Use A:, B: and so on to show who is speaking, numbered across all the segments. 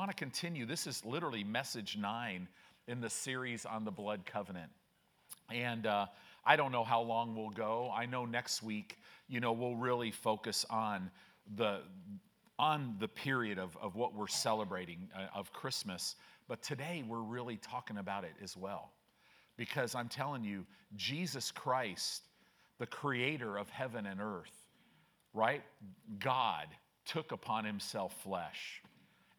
A: want to continue. This is literally message nine in the series on the blood covenant. And uh, I don't know how long we'll go. I know next week, you know, we'll really focus on the on the period of, of what we're celebrating uh, of Christmas. But today we're really talking about it as well. Because I'm telling you, Jesus Christ, the creator of heaven and earth, right? God took upon himself flesh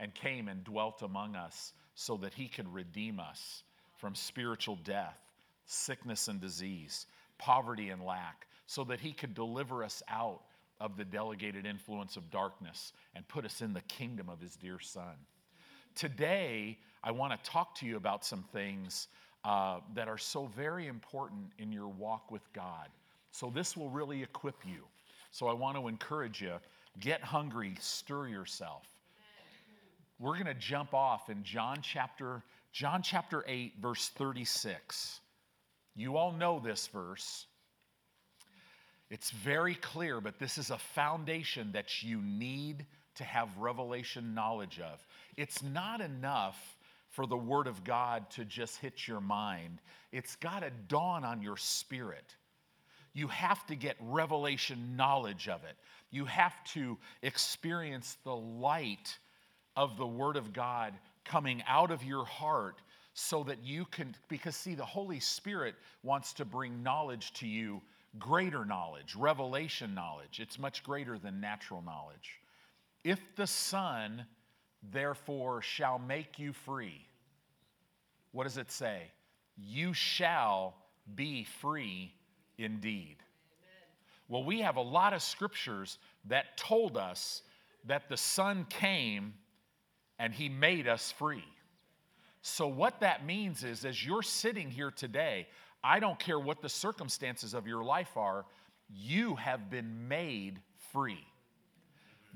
A: and came and dwelt among us so that he could redeem us from spiritual death, sickness and disease, poverty and lack, so that he could deliver us out of the delegated influence of darkness and put us in the kingdom of his dear son. Today, I want to talk to you about some things uh, that are so very important in your walk with God. So, this will really equip you. So, I want to encourage you get hungry, stir yourself. We're going to jump off in John chapter John chapter 8 verse 36. You all know this verse. It's very clear, but this is a foundation that you need to have revelation knowledge of. It's not enough for the Word of God to just hit your mind, it's got to dawn on your spirit. You have to get revelation knowledge of it. You have to experience the light of the Word of God coming out of your heart so that you can, because see, the Holy Spirit wants to bring knowledge to you greater knowledge, revelation knowledge. It's much greater than natural knowledge. If the Son, therefore, shall make you free, what does it say? You shall be free indeed. Well, we have a lot of scriptures that told us that the Son came and He made us free. So, what that means is, as you're sitting here today, I don't care what the circumstances of your life are, you have been made free.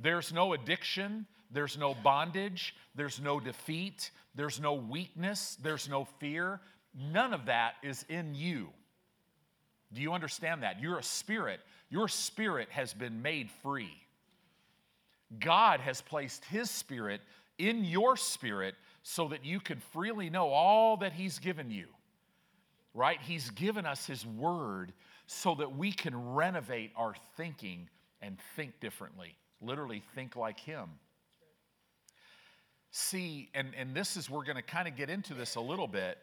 A: There's no addiction, there's no bondage, there's no defeat, there's no weakness, there's no fear. None of that is in you. Do you understand that? You're a spirit. Your spirit has been made free. God has placed His spirit in your spirit so that you can freely know all that He's given you right? He's given us His Word so that we can renovate our thinking and think differently, literally, think like Him. See, and, and this is, we're going to kind of get into this a little bit,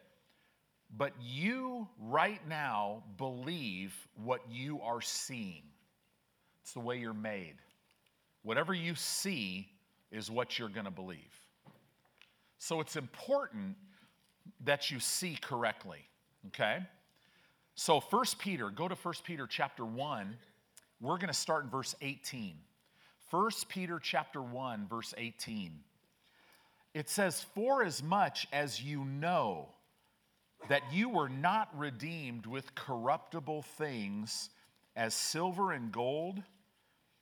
A: but you right now believe what you are seeing. It's the way you're made. Whatever you see is what you're going to believe. So it's important that you see correctly. Okay? So First Peter, go to First Peter chapter 1. We're going to start in verse 18. First Peter chapter 1 verse 18. It says, "For as much as you know that you were not redeemed with corruptible things as silver and gold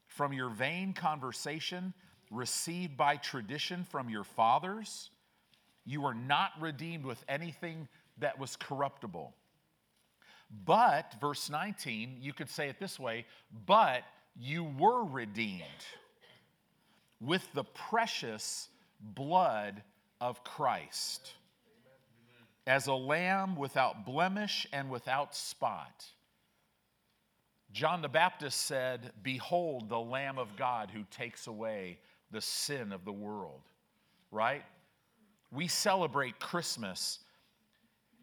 A: from your vain conversation received by tradition from your fathers, you were not redeemed with anything that was corruptible. But, verse 19, you could say it this way, but you were redeemed with the precious blood of Christ as a lamb without blemish and without spot. John the Baptist said, Behold the Lamb of God who takes away the sin of the world, right? We celebrate Christmas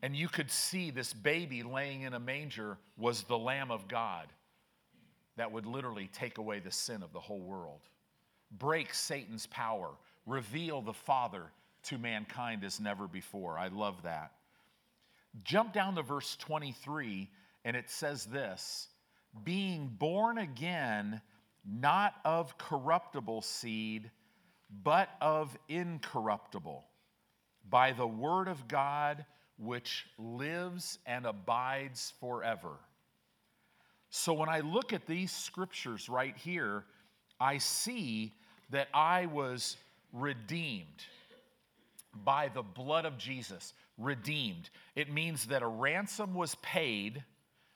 A: and you could see this baby laying in a manger was the Lamb of God that would literally take away the sin of the whole world, break Satan's power, reveal the Father to mankind as never before. I love that. Jump down to verse 23, and it says this being born again, not of corruptible seed, but of incorruptible, by the word of God which lives and abides forever. So when I look at these scriptures right here, I see that I was redeemed by the blood of Jesus. Redeemed. It means that a ransom was paid,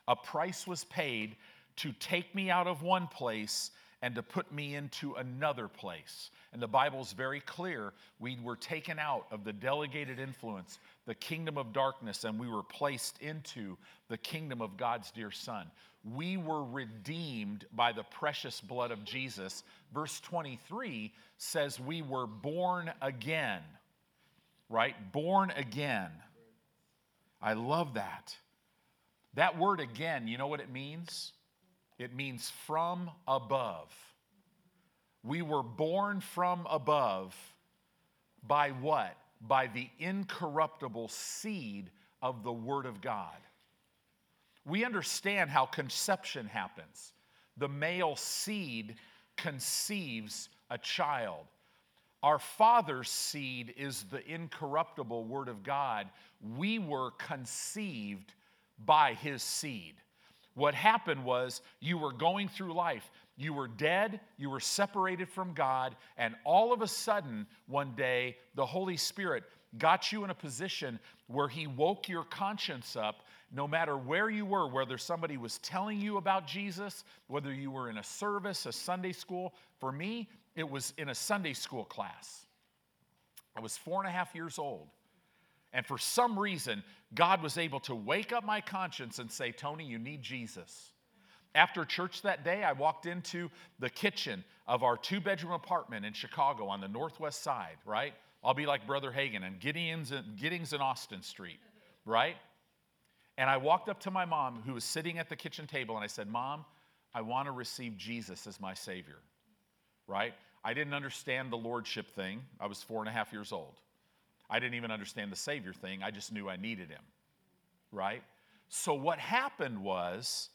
A: a price was paid to take me out of one place and to put me into another place. And the Bible's very clear. We were taken out of the delegated influence, the kingdom of darkness, and we were placed into the kingdom of God's dear Son. We were redeemed by the precious blood of Jesus. Verse 23 says we were born again, right? Born again. I love that. That word again, you know what it means? It means from above. We were born from above by what? By the incorruptible seed of the Word of God. We understand how conception happens. The male seed conceives a child. Our father's seed is the incorruptible Word of God. We were conceived by his seed. What happened was you were going through life. You were dead, you were separated from God, and all of a sudden, one day, the Holy Spirit got you in a position where He woke your conscience up, no matter where you were, whether somebody was telling you about Jesus, whether you were in a service, a Sunday school. For me, it was in a Sunday school class. I was four and a half years old. And for some reason, God was able to wake up my conscience and say, Tony, you need Jesus. After church that day, I walked into the kitchen of our two bedroom apartment in Chicago on the northwest side, right? I'll be like Brother Hagin and and, Giddings and Austin Street, right? And I walked up to my mom who was sitting at the kitchen table and I said, Mom, I want to receive Jesus as my Savior, right? I didn't understand the Lordship thing. I was four and a half years old. I didn't even understand the Savior thing. I just knew I needed Him, right? So what happened was,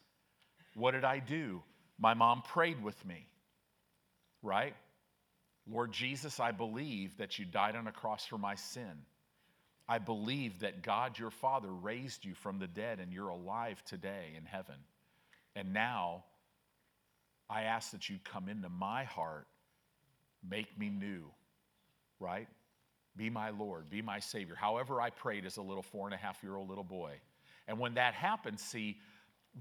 A: what did I do? My mom prayed with me, right? Lord Jesus, I believe that you died on a cross for my sin. I believe that God, your Father, raised you from the dead and you're alive today in heaven. And now I ask that you come into my heart, make me new, right? Be my Lord, be my Savior. However, I prayed as a little four and a half year old little boy. And when that happened, see,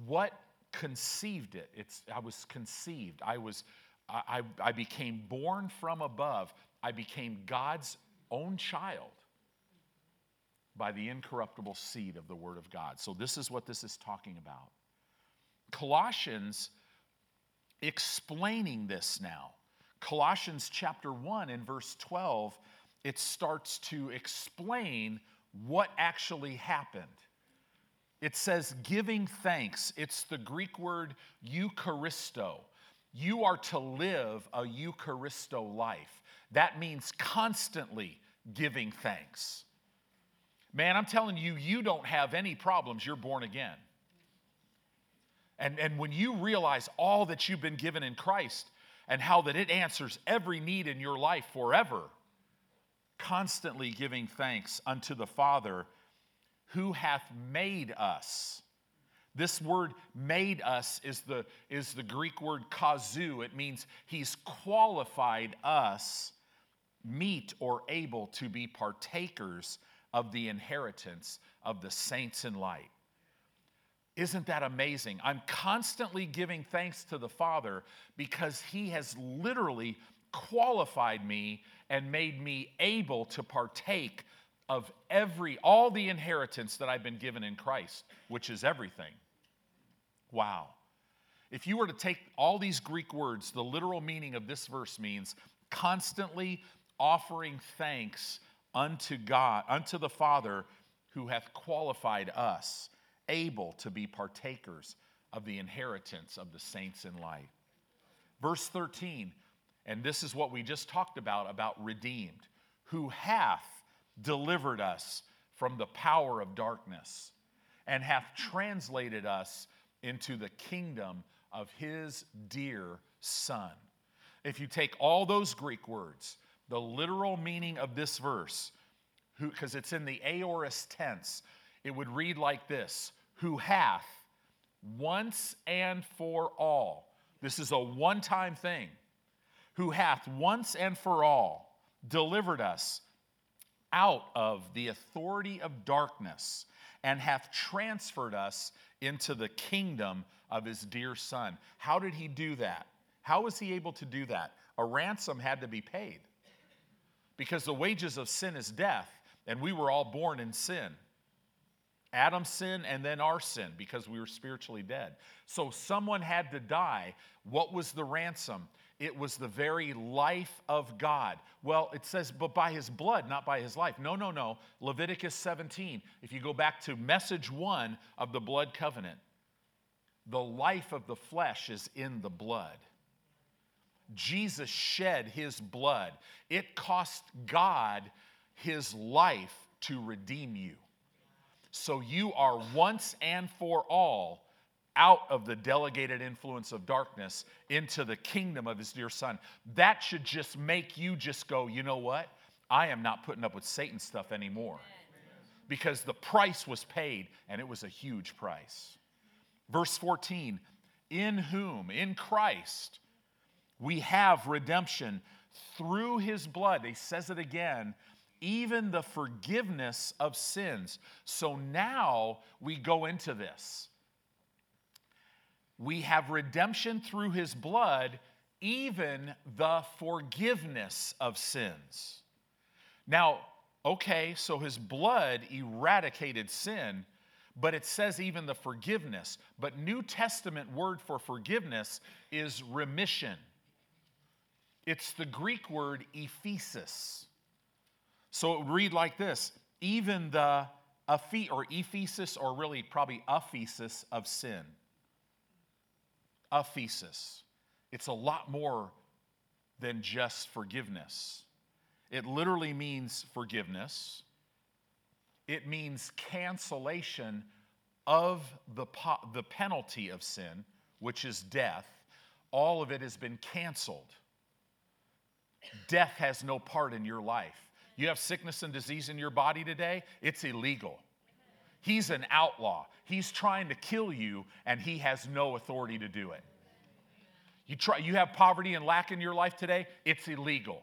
A: what conceived it? It's, I was conceived. I, was, I, I became born from above. I became God's own child by the incorruptible seed of the Word of God. So, this is what this is talking about. Colossians explaining this now. Colossians chapter 1 and verse 12 it starts to explain what actually happened. It says giving thanks. It's the Greek word Eucharisto. You are to live a Eucharisto life. That means constantly giving thanks. Man, I'm telling you, you don't have any problems. You're born again. And, and when you realize all that you've been given in Christ and how that it answers every need in your life forever, constantly giving thanks unto the Father who hath made us. This word made us is the, is the Greek word kazoo. It means he's qualified us, meet or able to be partakers of the inheritance of the saints in light. Isn't that amazing? I'm constantly giving thanks to the Father because he has literally qualified me and made me able to partake of every all the inheritance that I've been given in Christ, which is everything. Wow. If you were to take all these Greek words, the literal meaning of this verse means constantly offering thanks unto God, unto the Father who hath qualified us, able to be partakers of the inheritance of the saints in light. Verse 13 and this is what we just talked about about redeemed, who hath delivered us from the power of darkness and hath translated us into the kingdom of his dear Son. If you take all those Greek words, the literal meaning of this verse, because it's in the aorist tense, it would read like this Who hath once and for all. This is a one time thing who hath once and for all delivered us out of the authority of darkness and hath transferred us into the kingdom of his dear Son. How did he do that? How was he able to do that? A ransom had to be paid because the wages of sin is death, and we were all born in sin. Adam's sin and then our sin because we were spiritually dead. So someone had to die. What was the ransom? It was the very life of God. Well, it says, but by his blood, not by his life. No, no, no. Leviticus 17, if you go back to message one of the blood covenant, the life of the flesh is in the blood. Jesus shed his blood. It cost God his life to redeem you. So you are once and for all out of the delegated influence of darkness into the kingdom of his dear son. That should just make you just go, you know what? I am not putting up with Satan stuff anymore. Because the price was paid, and it was a huge price. Verse 14, in whom, in Christ, we have redemption through his blood. He says it again, even the forgiveness of sins. So now we go into this. We have redemption through his blood, even the forgiveness of sins. Now, okay, so his blood eradicated sin, but it says even the forgiveness. But New Testament word for forgiveness is remission. It's the Greek word ephesis. So it would read like this even the or ephesis, or really probably aphesis of sin. Aphesis. It's a lot more than just forgiveness. It literally means forgiveness, it means cancellation of the, po- the penalty of sin, which is death. All of it has been canceled. Death has no part in your life. You have sickness and disease in your body today, it's illegal. He's an outlaw. He's trying to kill you, and he has no authority to do it. You, try, you have poverty and lack in your life today, it's illegal.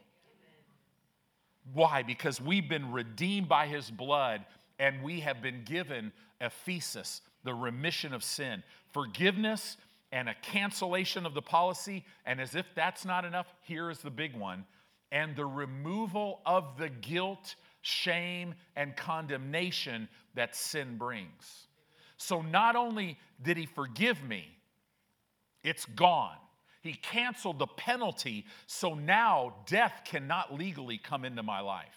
A: Why? Because we've been redeemed by his blood, and we have been given aphesis, the remission of sin, forgiveness, and a cancellation of the policy. And as if that's not enough, here is the big one and the removal of the guilt, shame, and condemnation that sin brings. So not only did he forgive me, it's gone. He canceled the penalty, so now death cannot legally come into my life.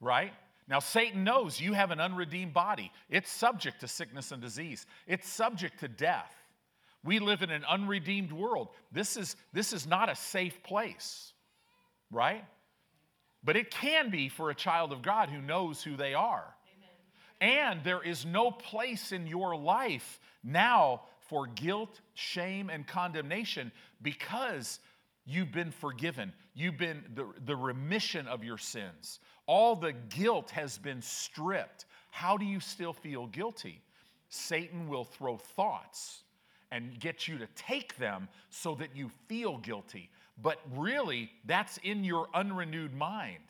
A: Right? Now, Satan knows you have an unredeemed body. It's subject to sickness and disease, it's subject to death. We live in an unredeemed world. This is, this is not a safe place right? But it can be for a child of God who knows who they are. Amen. And there is no place in your life now for guilt, shame, and condemnation because you've been forgiven. You've been the, the remission of your sins. All the guilt has been stripped. How do you still feel guilty? Satan will throw thoughts and get you to take them so that you feel guilty. But really, that's in your unrenewed mind.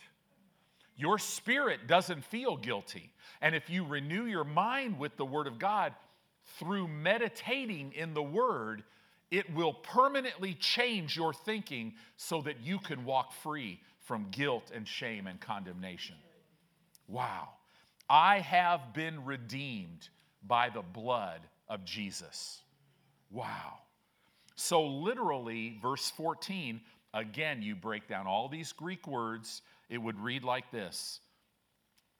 A: Your spirit doesn't feel guilty. And if you renew your mind with the Word of God through meditating in the Word, it will permanently change your thinking so that you can walk free from guilt and shame and condemnation. Wow. I have been redeemed by the blood of Jesus. Wow. So, literally, verse 14, again, you break down all these Greek words, it would read like this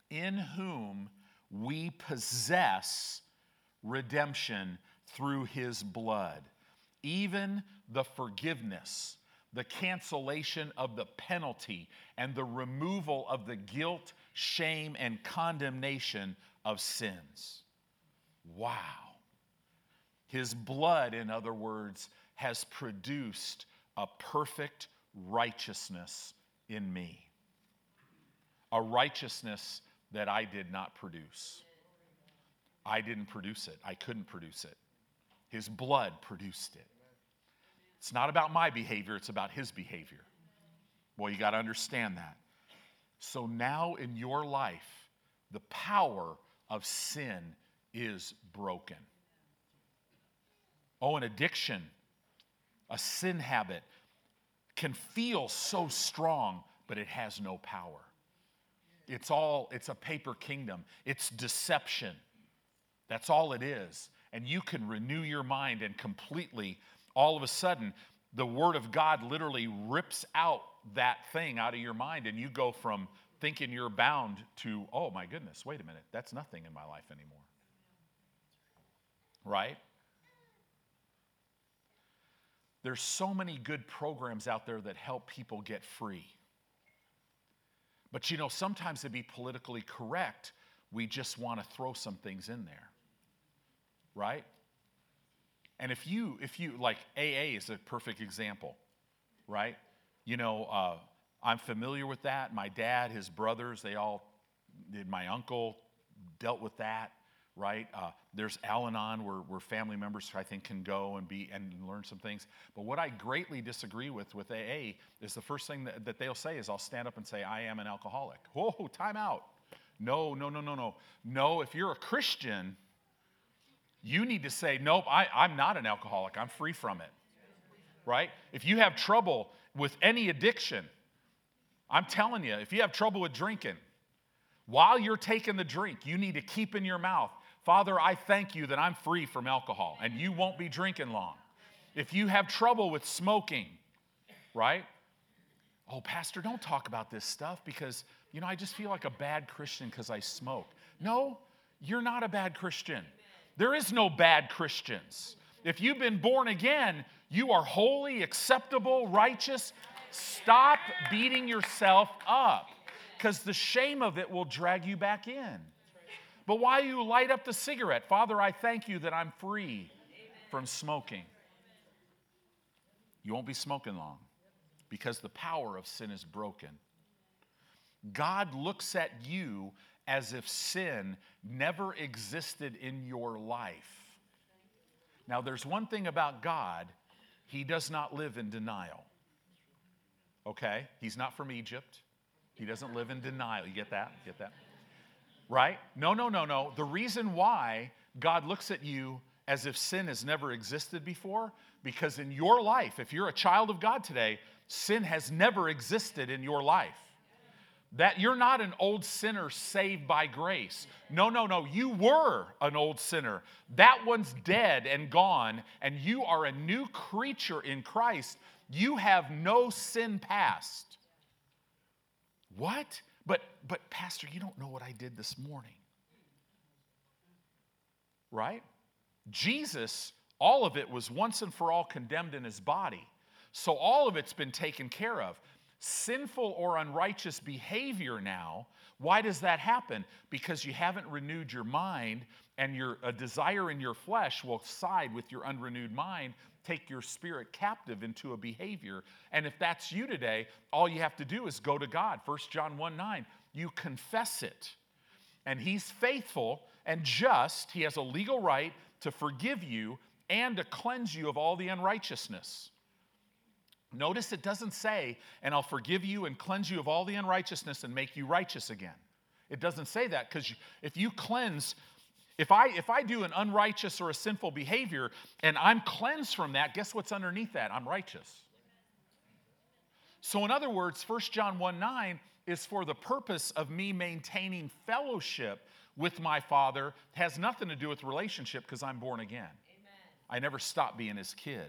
A: In whom we possess redemption through his blood, even the forgiveness, the cancellation of the penalty, and the removal of the guilt, shame, and condemnation of sins. Wow. His blood, in other words, has produced a perfect righteousness in me. A righteousness that I did not produce. I didn't produce it, I couldn't produce it. His blood produced it. It's not about my behavior, it's about his behavior. Well, you got to understand that. So now in your life, the power of sin is broken. Oh, an addiction a sin habit, can feel so strong, but it has no power. It's all, it's a paper kingdom, it's deception. That's all it is. And you can renew your mind and completely, all of a sudden, the Word of God literally rips out that thing out of your mind, and you go from thinking you're bound to, oh my goodness, wait a minute, that's nothing in my life anymore. Right? There's so many good programs out there that help people get free. But you know, sometimes to be politically correct, we just want to throw some things in there. Right? And if you, if you, like AA is a perfect example, right? You know, uh, I'm familiar with that. My dad, his brothers, they all. My uncle dealt with that right? Uh, there's Al Anon where, where family members, I think, can go and be and learn some things. But what I greatly disagree with with AA is the first thing that, that they'll say is I'll stand up and say, I am an alcoholic. Whoa, time out. No, no, no, no, no. No, if you're a Christian, you need to say, nope, I, I'm not an alcoholic. I'm free from it. Right? If you have trouble with any addiction, I'm telling you, if you have trouble with drinking, while you're taking the drink, you need to keep in your mouth, Father, I thank you that I'm free from alcohol and you won't be drinking long. If you have trouble with smoking, right? Oh, Pastor, don't talk about this stuff because, you know, I just feel like a bad Christian because I smoke. No, you're not a bad Christian. There is no bad Christians. If you've been born again, you are holy, acceptable, righteous. Stop beating yourself up because the shame of it will drag you back in. But why you light up the cigarette? Father, I thank you that I'm free from smoking. You won't be smoking long because the power of sin is broken. God looks at you as if sin never existed in your life. Now, there's one thing about God, He does not live in denial. Okay? He's not from Egypt. He doesn't live in denial. You get that? Get that? Right? No, no, no, no. The reason why God looks at you as if sin has never existed before, because in your life, if you're a child of God today, sin has never existed in your life. That you're not an old sinner saved by grace. No, no, no. You were an old sinner. That one's dead and gone, and you are a new creature in Christ. You have no sin past. What? But, but, Pastor, you don't know what I did this morning. Right? Jesus, all of it was once and for all condemned in his body. So all of it's been taken care of. Sinful or unrighteous behavior now, why does that happen? Because you haven't renewed your mind, and your a desire in your flesh will side with your unrenewed mind take your spirit captive into a behavior. And if that's you today, all you have to do is go to God. 1 John 1 9, you confess it. And He's faithful and just. He has a legal right to forgive you and to cleanse you of all the unrighteousness. Notice it doesn't say, and I'll forgive you and cleanse you of all the unrighteousness and make you righteous again. It doesn't say that because if you cleanse if I, if I do an unrighteous or a sinful behavior and I'm cleansed from that, guess what's underneath that? I'm righteous. So, in other words, 1 John 1 9 is for the purpose of me maintaining fellowship with my Father, has nothing to do with relationship because I'm born again. Amen. I never stopped being his kid.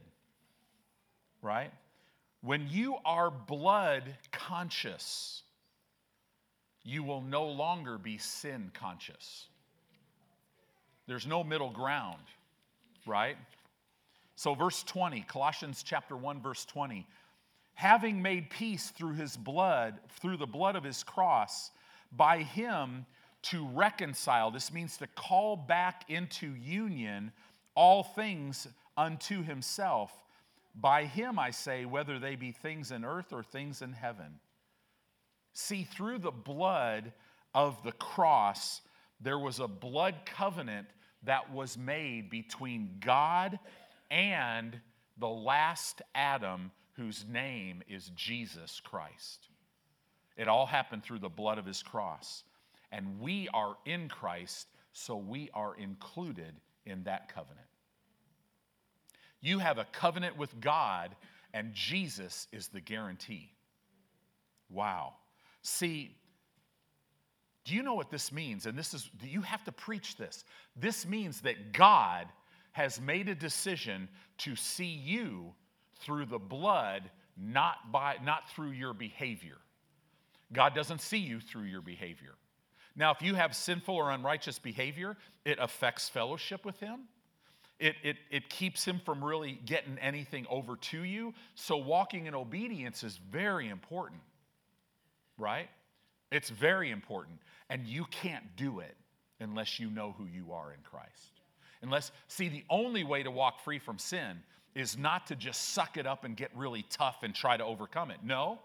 A: Right? When you are blood conscious, you will no longer be sin conscious. There's no middle ground, right? So, verse 20, Colossians chapter 1, verse 20. Having made peace through his blood, through the blood of his cross, by him to reconcile. This means to call back into union all things unto himself. By him, I say, whether they be things in earth or things in heaven. See, through the blood of the cross, there was a blood covenant that was made between God and the last Adam, whose name is Jesus Christ. It all happened through the blood of his cross. And we are in Christ, so we are included in that covenant. You have a covenant with God, and Jesus is the guarantee. Wow. See, do you know what this means? And this is, you have to preach this. This means that God has made a decision to see you through the blood, not, by, not through your behavior. God doesn't see you through your behavior. Now, if you have sinful or unrighteous behavior, it affects fellowship with Him. It, it, it keeps Him from really getting anything over to you. So, walking in obedience is very important, right? It's very important. And you can't do it unless you know who you are in Christ. Unless, see, the only way to walk free from sin is not to just suck it up and get really tough and try to overcome it. No,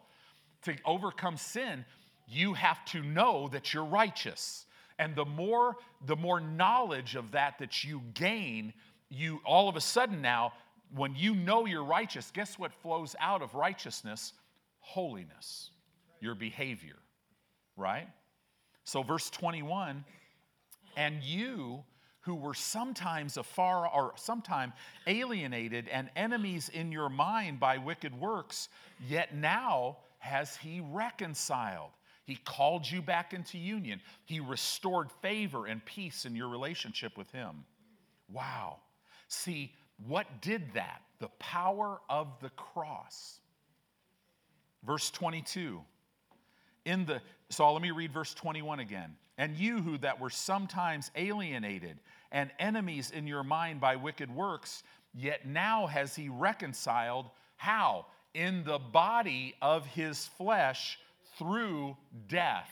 A: to overcome sin, you have to know that you're righteous. And the more the more knowledge of that that you gain, you all of a sudden now when you know you're righteous, guess what flows out of righteousness? Holiness. Your behavior, right? So verse 21, and you who were sometimes afar or sometime alienated and enemies in your mind by wicked works, yet now has he reconciled. He called you back into union. He restored favor and peace in your relationship with him. Wow. See, what did that? The power of the cross. Verse 22. In the so let me read verse 21 again. And you who that were sometimes alienated and enemies in your mind by wicked works, yet now has he reconciled. How? In the body of his flesh through death.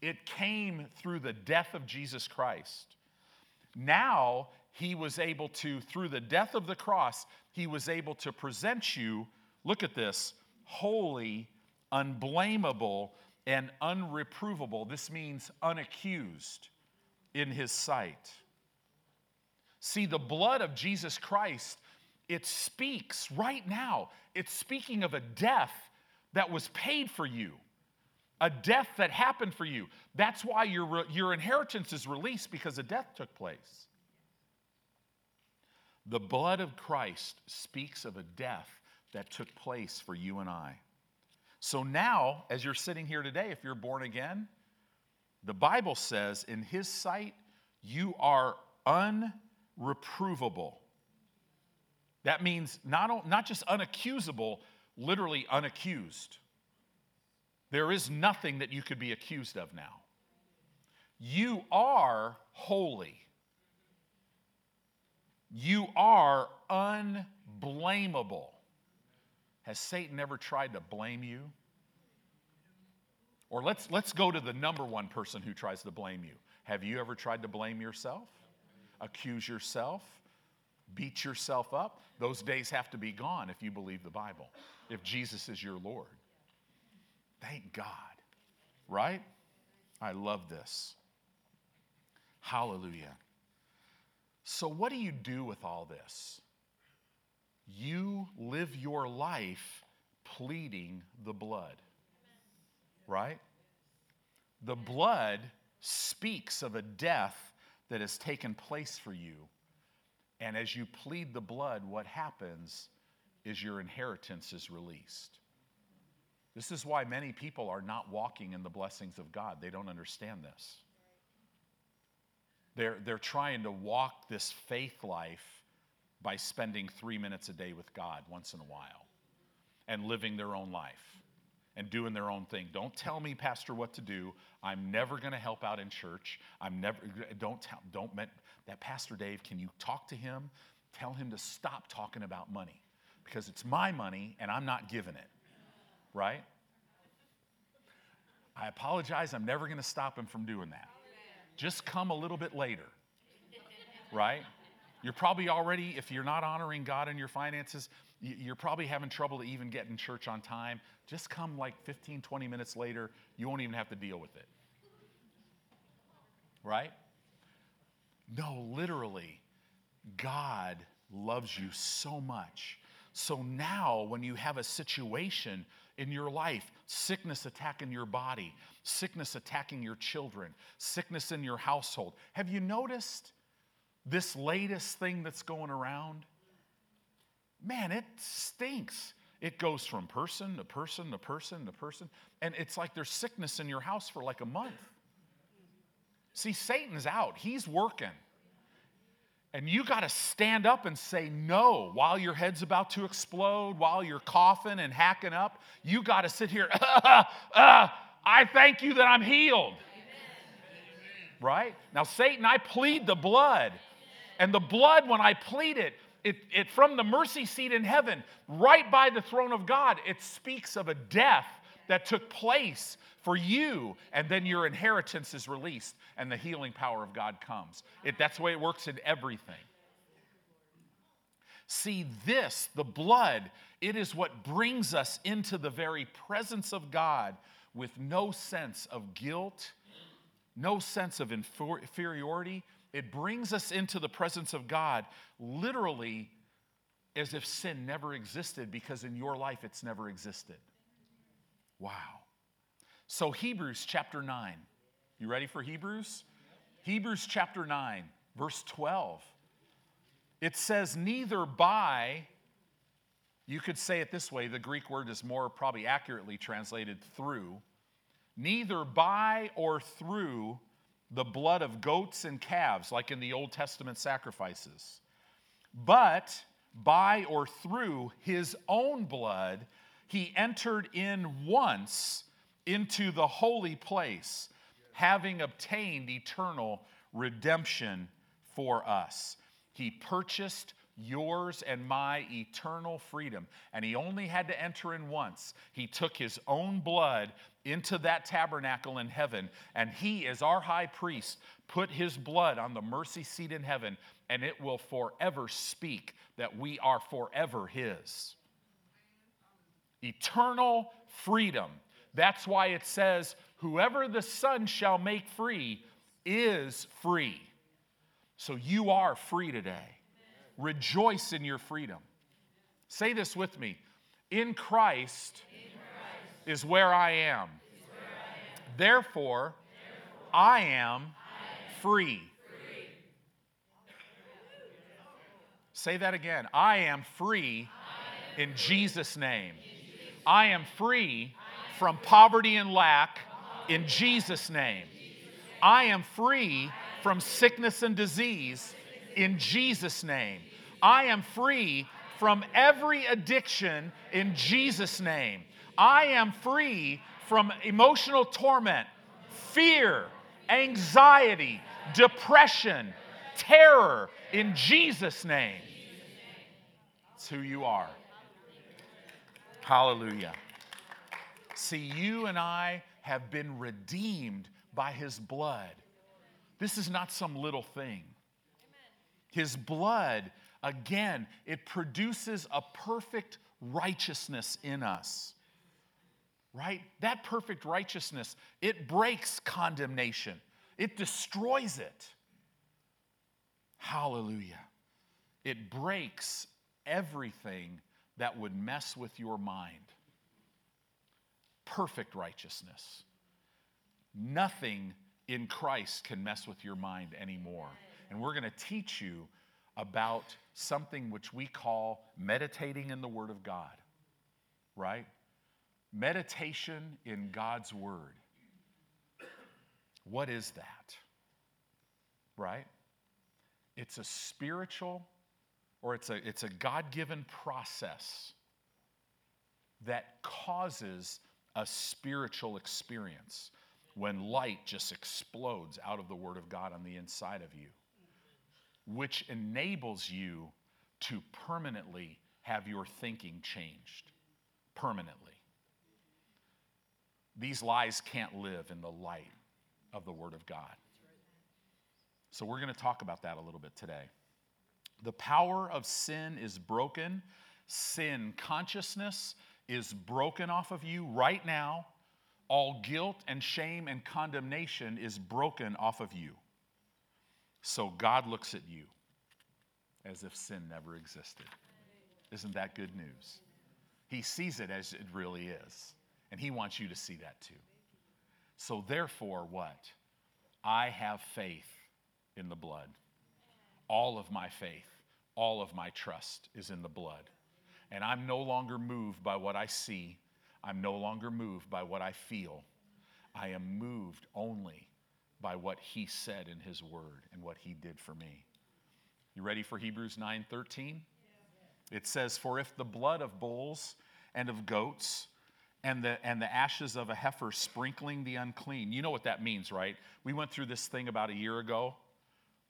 A: It came through the death of Jesus Christ. Now he was able to, through the death of the cross, he was able to present you, look at this, holy, unblameable, and unreprovable. This means unaccused in his sight. See, the blood of Jesus Christ, it speaks right now. It's speaking of a death that was paid for you, a death that happened for you. That's why your, your inheritance is released because a death took place. The blood of Christ speaks of a death that took place for you and I. So now, as you're sitting here today, if you're born again, the Bible says, in His sight, you are unreprovable. That means not, not just unaccusable, literally unaccused. There is nothing that you could be accused of now. You are holy. You are unblameable. Has Satan ever tried to blame you? Or let's, let's go to the number one person who tries to blame you. Have you ever tried to blame yourself? accuse yourself, beat yourself up. Those days have to be gone if you believe the Bible, if Jesus is your Lord. Thank God, right? I love this. Hallelujah. So, what do you do with all this? You live your life pleading the blood, right? The blood speaks of a death that has taken place for you. And as you plead the blood, what happens is your inheritance is released. This is why many people are not walking in the blessings of God. They don't understand this. They're, they're trying to walk this faith life by spending three minutes a day with God once in a while and living their own life and doing their own thing. Don't tell me, Pastor, what to do. I'm never going to help out in church. I'm never, don't tell, don't, that Pastor Dave, can you talk to him? Tell him to stop talking about money because it's my money and I'm not giving it, right? I apologize. I'm never going to stop him from doing that. Just come a little bit later, right? You're probably already, if you're not honoring God in your finances, you're probably having trouble to even get in church on time. Just come like 15, 20 minutes later. You won't even have to deal with it. Right? No, literally, God loves you so much. So now, when you have a situation in your life, sickness attacking your body, sickness attacking your children, sickness in your household, have you noticed this latest thing that's going around? man, it stinks. It goes from person to person to person to person. And it's like there's sickness in your house for like a month. See, Satan's out, he's working. And you got to stand up and say no while your head's about to explode, while you're coughing and hacking up. You got to sit here, uh, uh, I thank you that I'm healed. Amen. Right? Now, Satan, I plead the blood. And the blood, when I plead it, it, it from the mercy seat in heaven, right by the throne of God, it speaks of a death that took place for you, and then your inheritance is released and the healing power of God comes. It, that's the way it works in everything. See, this, the blood, it is what brings us into the very presence of God with no sense of guilt, no sense of inferiority. It brings us into the presence of God literally as if sin never existed because in your life it's never existed. Wow. So, Hebrews chapter 9. You ready for Hebrews? Hebrews chapter 9, verse 12. It says, Neither by, you could say it this way, the Greek word is more probably accurately translated through, neither by or through the blood of goats and calves, like in the Old Testament sacrifices, but by or through his own blood, he entered in once into the holy place, having obtained eternal redemption for us. He purchased yours and my eternal freedom. And he only had to enter in once. He took his own blood into that tabernacle in heaven, and he, as our high priest, put his blood on the mercy seat in heaven, and it will forever speak that we are forever his. Eternal freedom. That's why it says, Whoever the Son shall make free is free. So you are free today. Rejoice in your freedom. Say this with me In Christ, in Christ is, where I am. Where I am. Therefore, Therefore I, am I am free. free. Say that again. I am free in Jesus' name. I am free from poverty and lack in Jesus' name. I am free from sickness and disease in Jesus' name. I am free from every addiction in Jesus' name. I am free from emotional torment, fear, anxiety, depression, terror in Jesus' name. It's who you are. Hallelujah. See, you and I have been redeemed by his blood. This is not some little thing. His blood, again, it produces a perfect righteousness in us. Right? That perfect righteousness, it breaks condemnation, it destroys it. Hallelujah. It breaks everything that would mess with your mind perfect righteousness. Nothing in Christ can mess with your mind anymore. And we're going to teach you about something which we call meditating in the Word of God, right? Meditation in God's Word. What is that? Right? It's a spiritual or it's a, it's a God given process that causes a spiritual experience when light just explodes out of the Word of God on the inside of you, which enables you to permanently have your thinking changed. Permanently. These lies can't live in the light of the Word of God. So, we're going to talk about that a little bit today. The power of sin is broken. Sin consciousness is broken off of you right now. All guilt and shame and condemnation is broken off of you. So God looks at you as if sin never existed. Isn't that good news? He sees it as it really is, and He wants you to see that too. So, therefore, what? I have faith in the blood. All of my faith, all of my trust is in the blood. And I'm no longer moved by what I see. I'm no longer moved by what I feel. I am moved only by what he said in his word and what he did for me. You ready for Hebrews 9:13? It says, "For if the blood of bulls and of goats and the, and the ashes of a heifer sprinkling the unclean. You know what that means, right? We went through this thing about a year ago,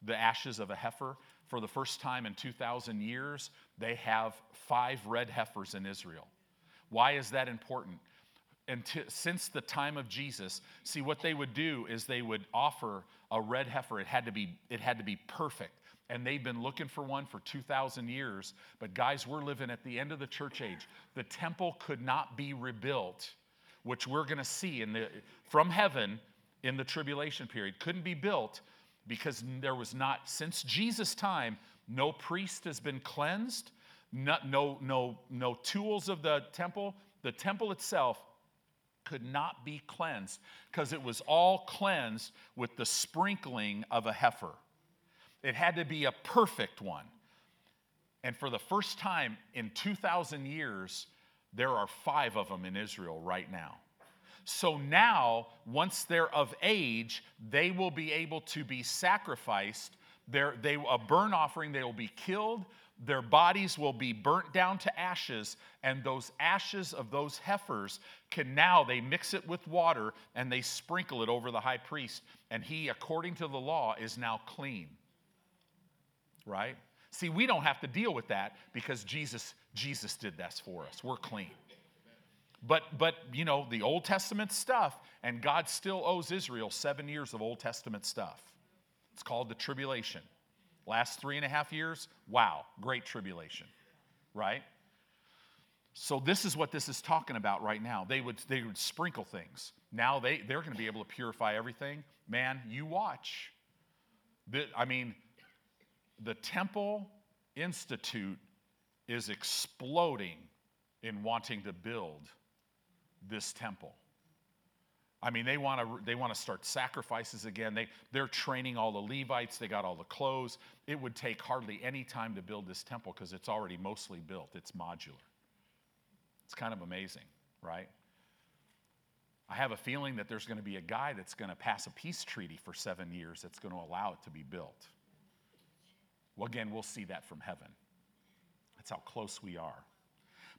A: the ashes of a heifer. For the first time in 2,000 years, they have five red heifers in Israel. Why is that important? And since the time of Jesus, see what they would do is they would offer a red heifer. It had to be, it had to be perfect and they've been looking for one for 2,000 years. But, guys, we're living at the end of the church age. The temple could not be rebuilt, which we're going to see in the, from heaven in the tribulation period. Couldn't be built because there was not, since Jesus' time, no priest has been cleansed, no, no, no, no tools of the temple. The temple itself could not be cleansed because it was all cleansed with the sprinkling of a heifer. It had to be a perfect one. And for the first time in 2,000 years, there are five of them in Israel right now. So now, once they're of age, they will be able to be sacrificed. They're, they, a burnt offering, they will be killed. Their bodies will be burnt down to ashes, and those ashes of those heifers can now, they mix it with water and they sprinkle it over the high priest. And he, according to the law, is now clean right? See, we don't have to deal with that because Jesus Jesus did that for us. We're clean. But but you know, the Old Testament stuff, and God still owes Israel seven years of Old Testament stuff. It's called the tribulation. Last three and a half years, wow, great tribulation, right? So this is what this is talking about right now. They would they would sprinkle things. Now they, they're going to be able to purify everything. Man, you watch. I mean, the Temple Institute is exploding in wanting to build this temple. I mean, they want to they want to start sacrifices again. They they're training all the Levites. They got all the clothes. It would take hardly any time to build this temple because it's already mostly built. It's modular. It's kind of amazing, right? I have a feeling that there's going to be a guy that's going to pass a peace treaty for seven years that's going to allow it to be built. Well, again, we'll see that from heaven. That's how close we are.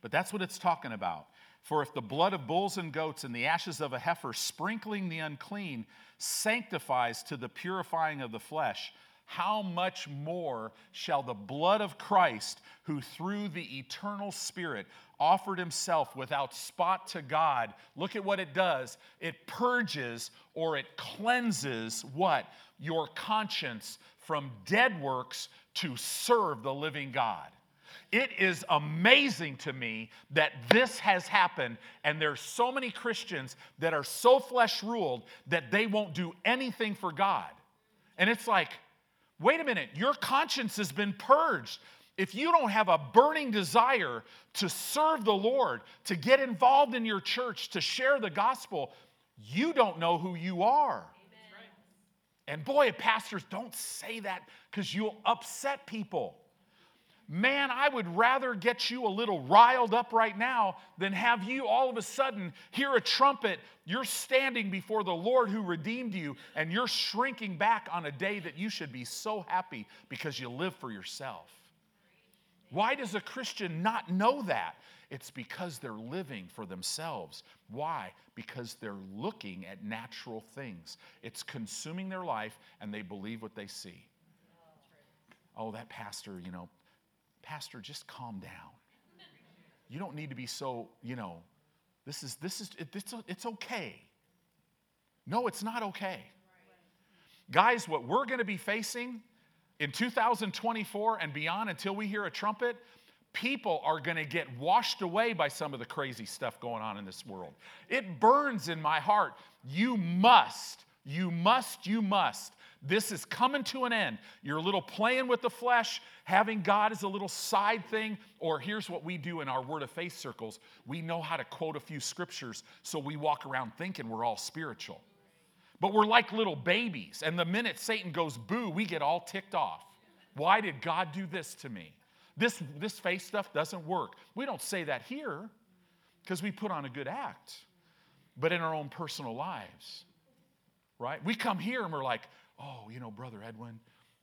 A: But that's what it's talking about. For if the blood of bulls and goats and the ashes of a heifer sprinkling the unclean sanctifies to the purifying of the flesh, how much more shall the blood of Christ, who through the eternal Spirit offered himself without spot to God, look at what it does. It purges or it cleanses what? Your conscience from dead works to serve the living God. It is amazing to me that this has happened, and there's so many Christians that are so flesh ruled that they won't do anything for God. And it's like, wait a minute, your conscience has been purged. If you don't have a burning desire to serve the Lord, to get involved in your church, to share the gospel, you don't know who you are. And boy, pastors, don't say that because you'll upset people. Man, I would rather get you a little riled up right now than have you all of a sudden hear a trumpet. You're standing before the Lord who redeemed you, and you're shrinking back on a day that you should be so happy because you live for yourself. Why does a Christian not know that? It's because they're living for themselves. Why? Because they're looking at natural things. It's consuming their life and they believe what they see. Oh, that pastor, you know, pastor, just calm down. You don't need to be so, you know, this is, this is, it's, it's okay. No, it's not okay. Guys, what we're going to be facing in 2024 and beyond until we hear a trumpet people are going to get washed away by some of the crazy stuff going on in this world. It burns in my heart. You must, you must, you must. This is coming to an end. You're a little playing with the flesh, having God as a little side thing, or here's what we do in our Word of Faith circles we know how to quote a few scriptures, so we walk around thinking we're all spiritual. But we're like little babies, and the minute Satan goes boo, we get all ticked off. Why did God do this to me? This, this faith stuff doesn't work. We don't say that here because we put on a good act, but in our own personal lives, right? We come here and we're like, oh, you know, Brother Edwin,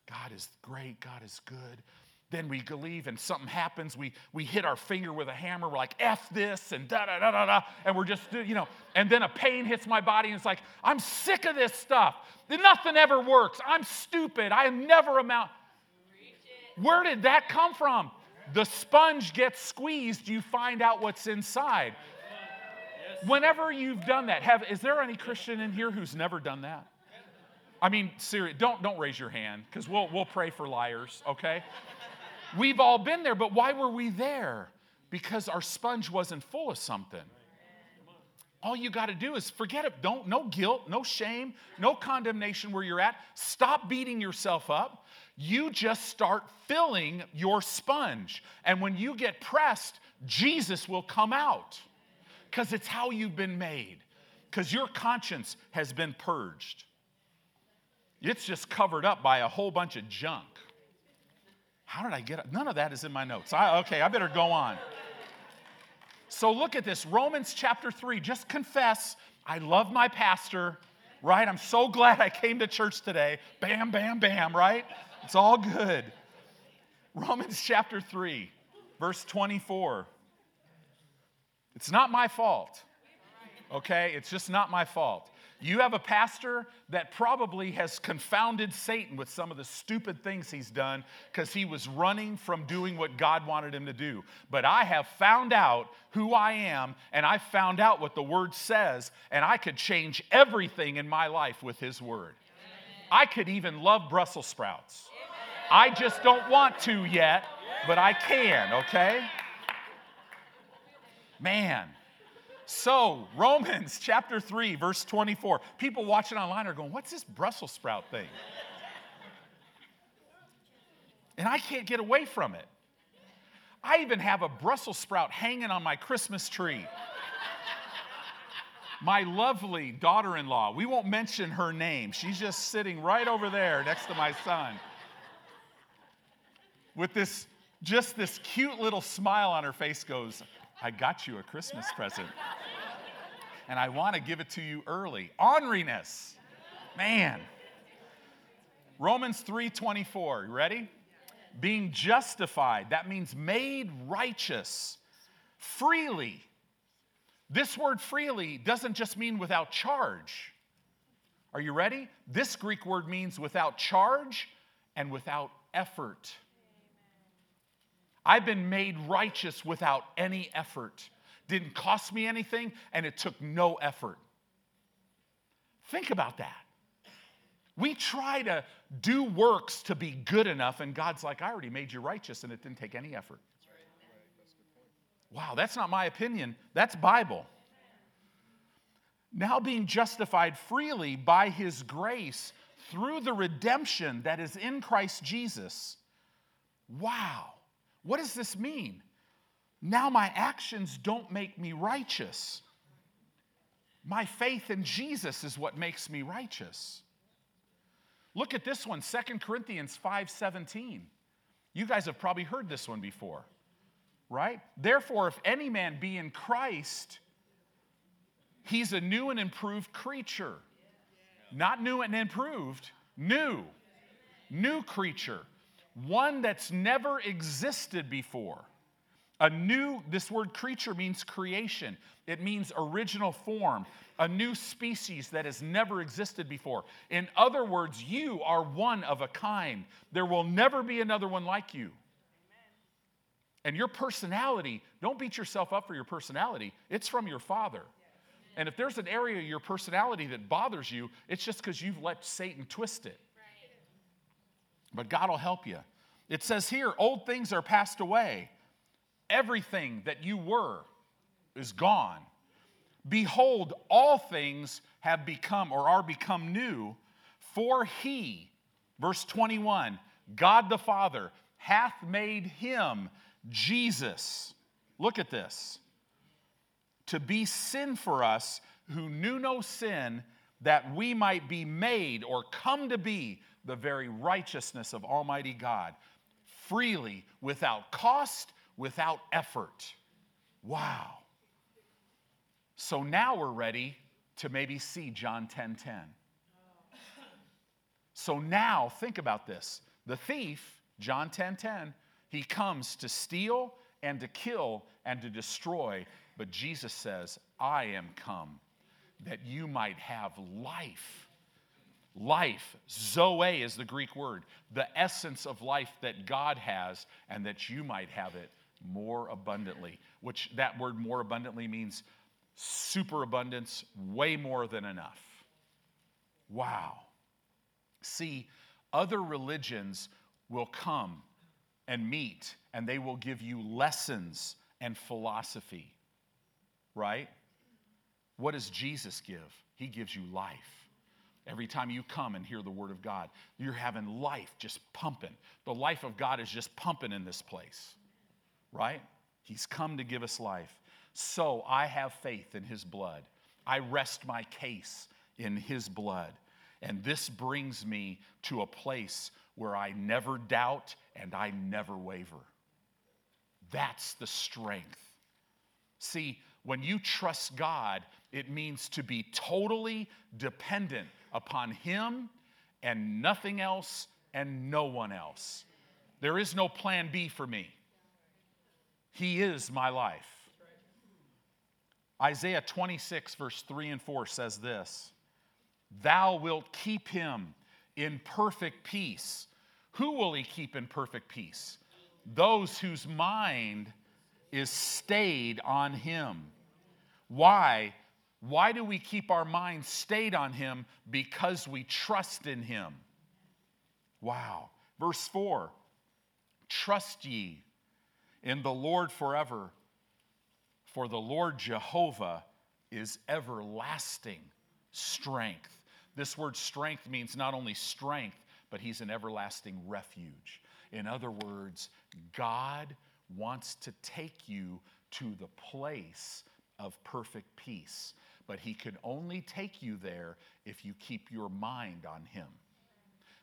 A: God is great, God is good. Then we leave and something happens. We, we hit our finger with a hammer. We're like, F this and da da da da da. And we're just, you know, and then a pain hits my body and it's like, I'm sick of this stuff. Nothing ever works. I'm stupid. I never amount. Where did that come from? The sponge gets squeezed, you find out what's inside. Whenever you've done that, have is there any Christian in here who's never done that? I mean, seriously, don't don't raise your hand because we'll we'll pray for liars, okay? We've all been there, but why were we there? Because our sponge wasn't full of something. All you got to do is forget it. Don't no guilt, no shame, no condemnation where you're at. Stop beating yourself up. You just start filling your sponge. And when you get pressed, Jesus will come out. Cuz it's how you've been made. Cuz your conscience has been purged. It's just covered up by a whole bunch of junk. How did I get it? None of that is in my notes. I, okay, I better go on. So look at this Romans chapter 3. Just confess, I love my pastor, right? I'm so glad I came to church today. Bam, bam, bam, right? It's all good. Romans chapter 3, verse 24. It's not my fault, okay? It's just not my fault. You have a pastor that probably has confounded Satan with some of the stupid things he's done because he was running from doing what God wanted him to do. But I have found out who I am, and I found out what the word says, and I could change everything in my life with his word. I could even love Brussels sprouts. I just don't want to yet, but I can, okay? Man, so, Romans chapter 3, verse 24. People watching online are going, What's this Brussels sprout thing? And I can't get away from it. I even have a Brussels sprout hanging on my Christmas tree. My lovely daughter in law, we won't mention her name. She's just sitting right over there next to my son with this, just this cute little smile on her face goes, I got you a Christmas present. And I want to give it to you early. Orneriness. Man. Romans 3:24. You ready? Being justified, that means made righteous freely. This word freely doesn't just mean without charge. Are you ready? This Greek word means without charge and without effort. I've been made righteous without any effort. Didn't cost me anything, and it took no effort. Think about that. We try to do works to be good enough, and God's like, I already made you righteous, and it didn't take any effort. Wow, that's not my opinion. That's Bible. Now being justified freely by his grace through the redemption that is in Christ Jesus. Wow. What does this mean? Now my actions don't make me righteous. My faith in Jesus is what makes me righteous. Look at this one, 2 Corinthians 5:17. You guys have probably heard this one before. Right? Therefore, if any man be in Christ, he's a new and improved creature. Not new and improved, new. New creature one that's never existed before. A new, this word creature means creation, it means original form, a new species that has never existed before. In other words, you are one of a kind. There will never be another one like you. And your personality, don't beat yourself up for your personality, it's from your father. And if there's an area of your personality that bothers you, it's just because you've let Satan twist it. But God will help you. It says here, old things are passed away. Everything that you were is gone. Behold, all things have become or are become new, for he, verse 21, God the Father, hath made him, Jesus, look at this, to be sin for us who knew no sin, that we might be made or come to be the very righteousness of Almighty God. freely, without cost, without effort. Wow. So now we're ready to maybe see John 10 10. So now think about this. The thief, John 10 10, he comes to steal and to kill and to destroy. But Jesus says, I am come that you might have life. Life, Zoe is the Greek word, the essence of life that God has, and that you might have it more abundantly. Which that word more abundantly means superabundance, way more than enough. Wow. See, other religions will come and meet and they will give you lessons and philosophy, right? What does Jesus give? He gives you life. Every time you come and hear the word of God, you're having life just pumping. The life of God is just pumping in this place, right? He's come to give us life. So I have faith in his blood. I rest my case in his blood. And this brings me to a place where I never doubt and I never waver. That's the strength. See, when you trust God, it means to be totally dependent upon Him and nothing else and no one else. There is no plan B for me. He is my life. Isaiah 26, verse 3 and 4 says this Thou wilt keep him in perfect peace. Who will he keep in perfect peace? Those whose mind is stayed on him. Why? Why do we keep our mind stayed on him? Because we trust in him. Wow. Verse 4 Trust ye in the Lord forever, for the Lord Jehovah is everlasting strength. This word strength means not only strength, but he's an everlasting refuge. In other words, God wants to take you to the place of perfect peace, but he can only take you there if you keep your mind on him.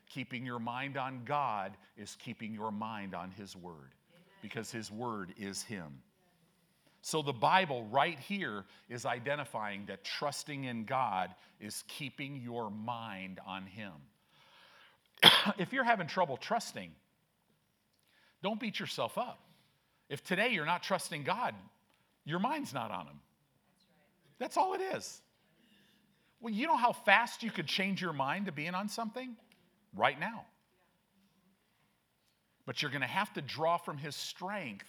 A: Keeping your mind on God is keeping your mind on his word because his word is him. So the Bible right here is identifying that trusting in God is keeping your mind on Him. if you're having trouble trusting, don't beat yourself up. If today you're not trusting God, your mind's not on Him. That's all it is. Well, you know how fast you could change your mind to being on something? Right now. But you're going to have to draw from His strength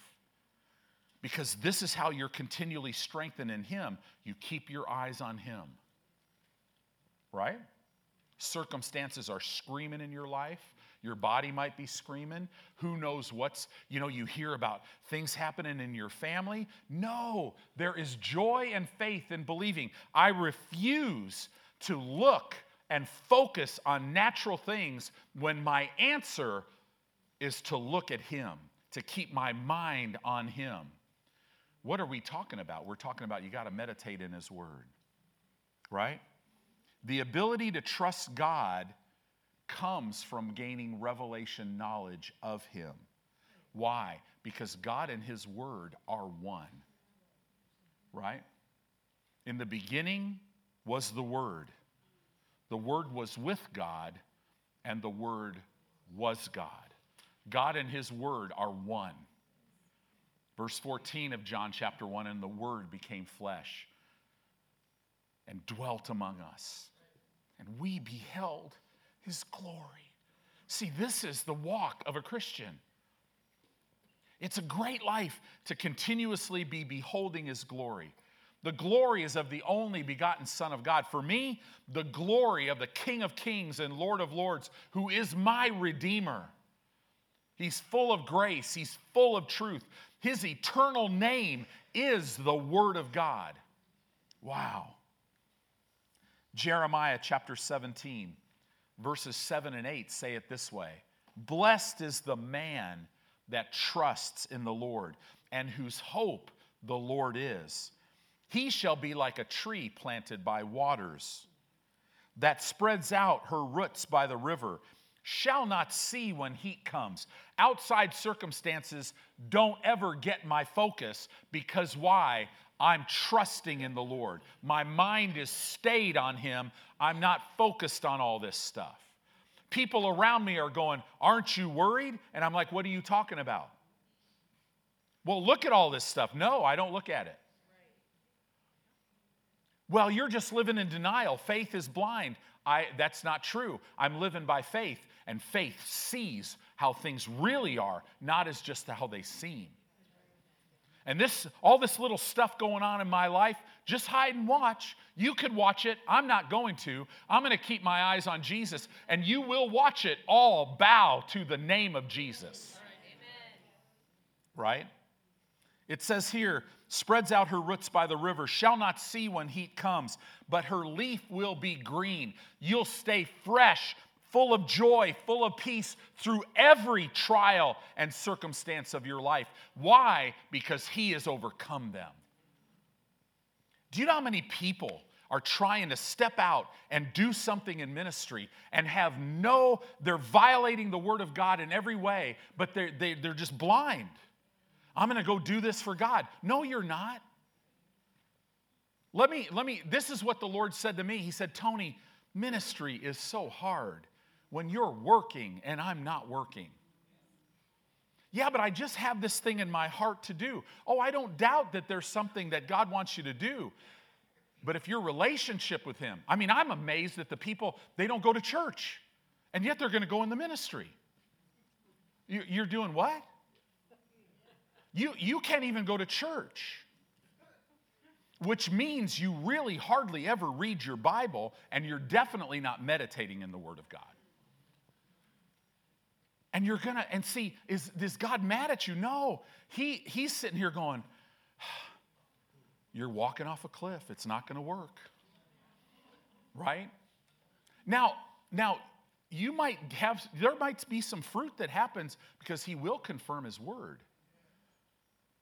A: because this is how you're continually strengthened in Him. You keep your eyes on Him. Right? Circumstances are screaming in your life. Your body might be screaming. Who knows what's, you know, you hear about things happening in your family. No, there is joy and faith in believing. I refuse to look and focus on natural things when my answer is to look at Him, to keep my mind on Him. What are we talking about? We're talking about you got to meditate in His Word, right? The ability to trust God comes from gaining revelation knowledge of Him. Why? Because God and His Word are one, right? In the beginning was the Word. The Word was with God, and the Word was God. God and His Word are one. Verse 14 of John chapter 1 and the Word became flesh and dwelt among us, and we beheld his glory. See, this is the walk of a Christian. It's a great life to continuously be beholding his glory. The glory is of the only begotten Son of God. For me, the glory of the King of Kings and Lord of Lords, who is my Redeemer. He's full of grace, he's full of truth. His eternal name is the Word of God. Wow. Jeremiah chapter 17, verses 7 and 8 say it this way Blessed is the man that trusts in the Lord and whose hope the Lord is. He shall be like a tree planted by waters that spreads out her roots by the river shall not see when heat comes. Outside circumstances don't ever get my focus because why? I'm trusting in the Lord. My mind is stayed on Him. I'm not focused on all this stuff. People around me are going, Aren't you worried? And I'm like, What are you talking about? Well, look at all this stuff. No, I don't look at it. Well, you're just living in denial. Faith is blind. I, that's not true. I'm living by faith, and faith sees how things really are, not as just how they seem. And this, all this little stuff going on in my life, just hide and watch. You could watch it. I'm not going to. I'm going to keep my eyes on Jesus, and you will watch it all bow to the name of Jesus. Right? It says here, spreads out her roots by the river, shall not see when heat comes, but her leaf will be green. You'll stay fresh, full of joy, full of peace through every trial and circumstance of your life. Why? Because he has overcome them. Do you know how many people are trying to step out and do something in ministry and have no, they're violating the word of God in every way, but they're, they, are they are just blind? I'm to go do this for God. No, you're not. Let me, let me, this is what the Lord said to me. He said, Tony, ministry is so hard when you're working and I'm not working. Yeah, but I just have this thing in my heart to do. Oh, I don't doubt that there's something that God wants you to do. But if your relationship with Him, I mean, I'm amazed that the people, they don't go to church, and yet they're going to go in the ministry. You're doing what? You, you can't even go to church, which means you really hardly ever read your Bible and you're definitely not meditating in the Word of God. And you're gonna, and see, is, is God mad at you? No. He, he's sitting here going, You're walking off a cliff. It's not gonna work. Right? Now, now, you might have, there might be some fruit that happens because he will confirm his word.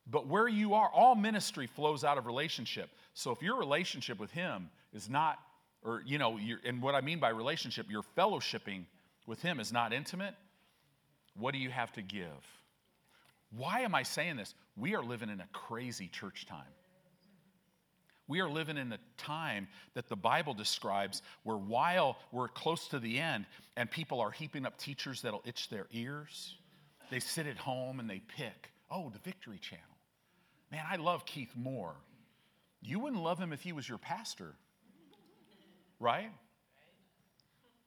A: But where you are, all ministry flows out of relationship. So if your relationship with Him is not, or, you know, and what I mean by relationship, your fellowshipping with Him is not intimate, what do you have to give? Why am I saying this? We are living in a crazy church time. We are living in a time that the Bible describes where while we're close to the end and people are heaping up teachers that'll itch their ears, they sit at home and they pick, oh, the Victory Channel. Man, I love Keith Moore. You wouldn't love him if he was your pastor, right?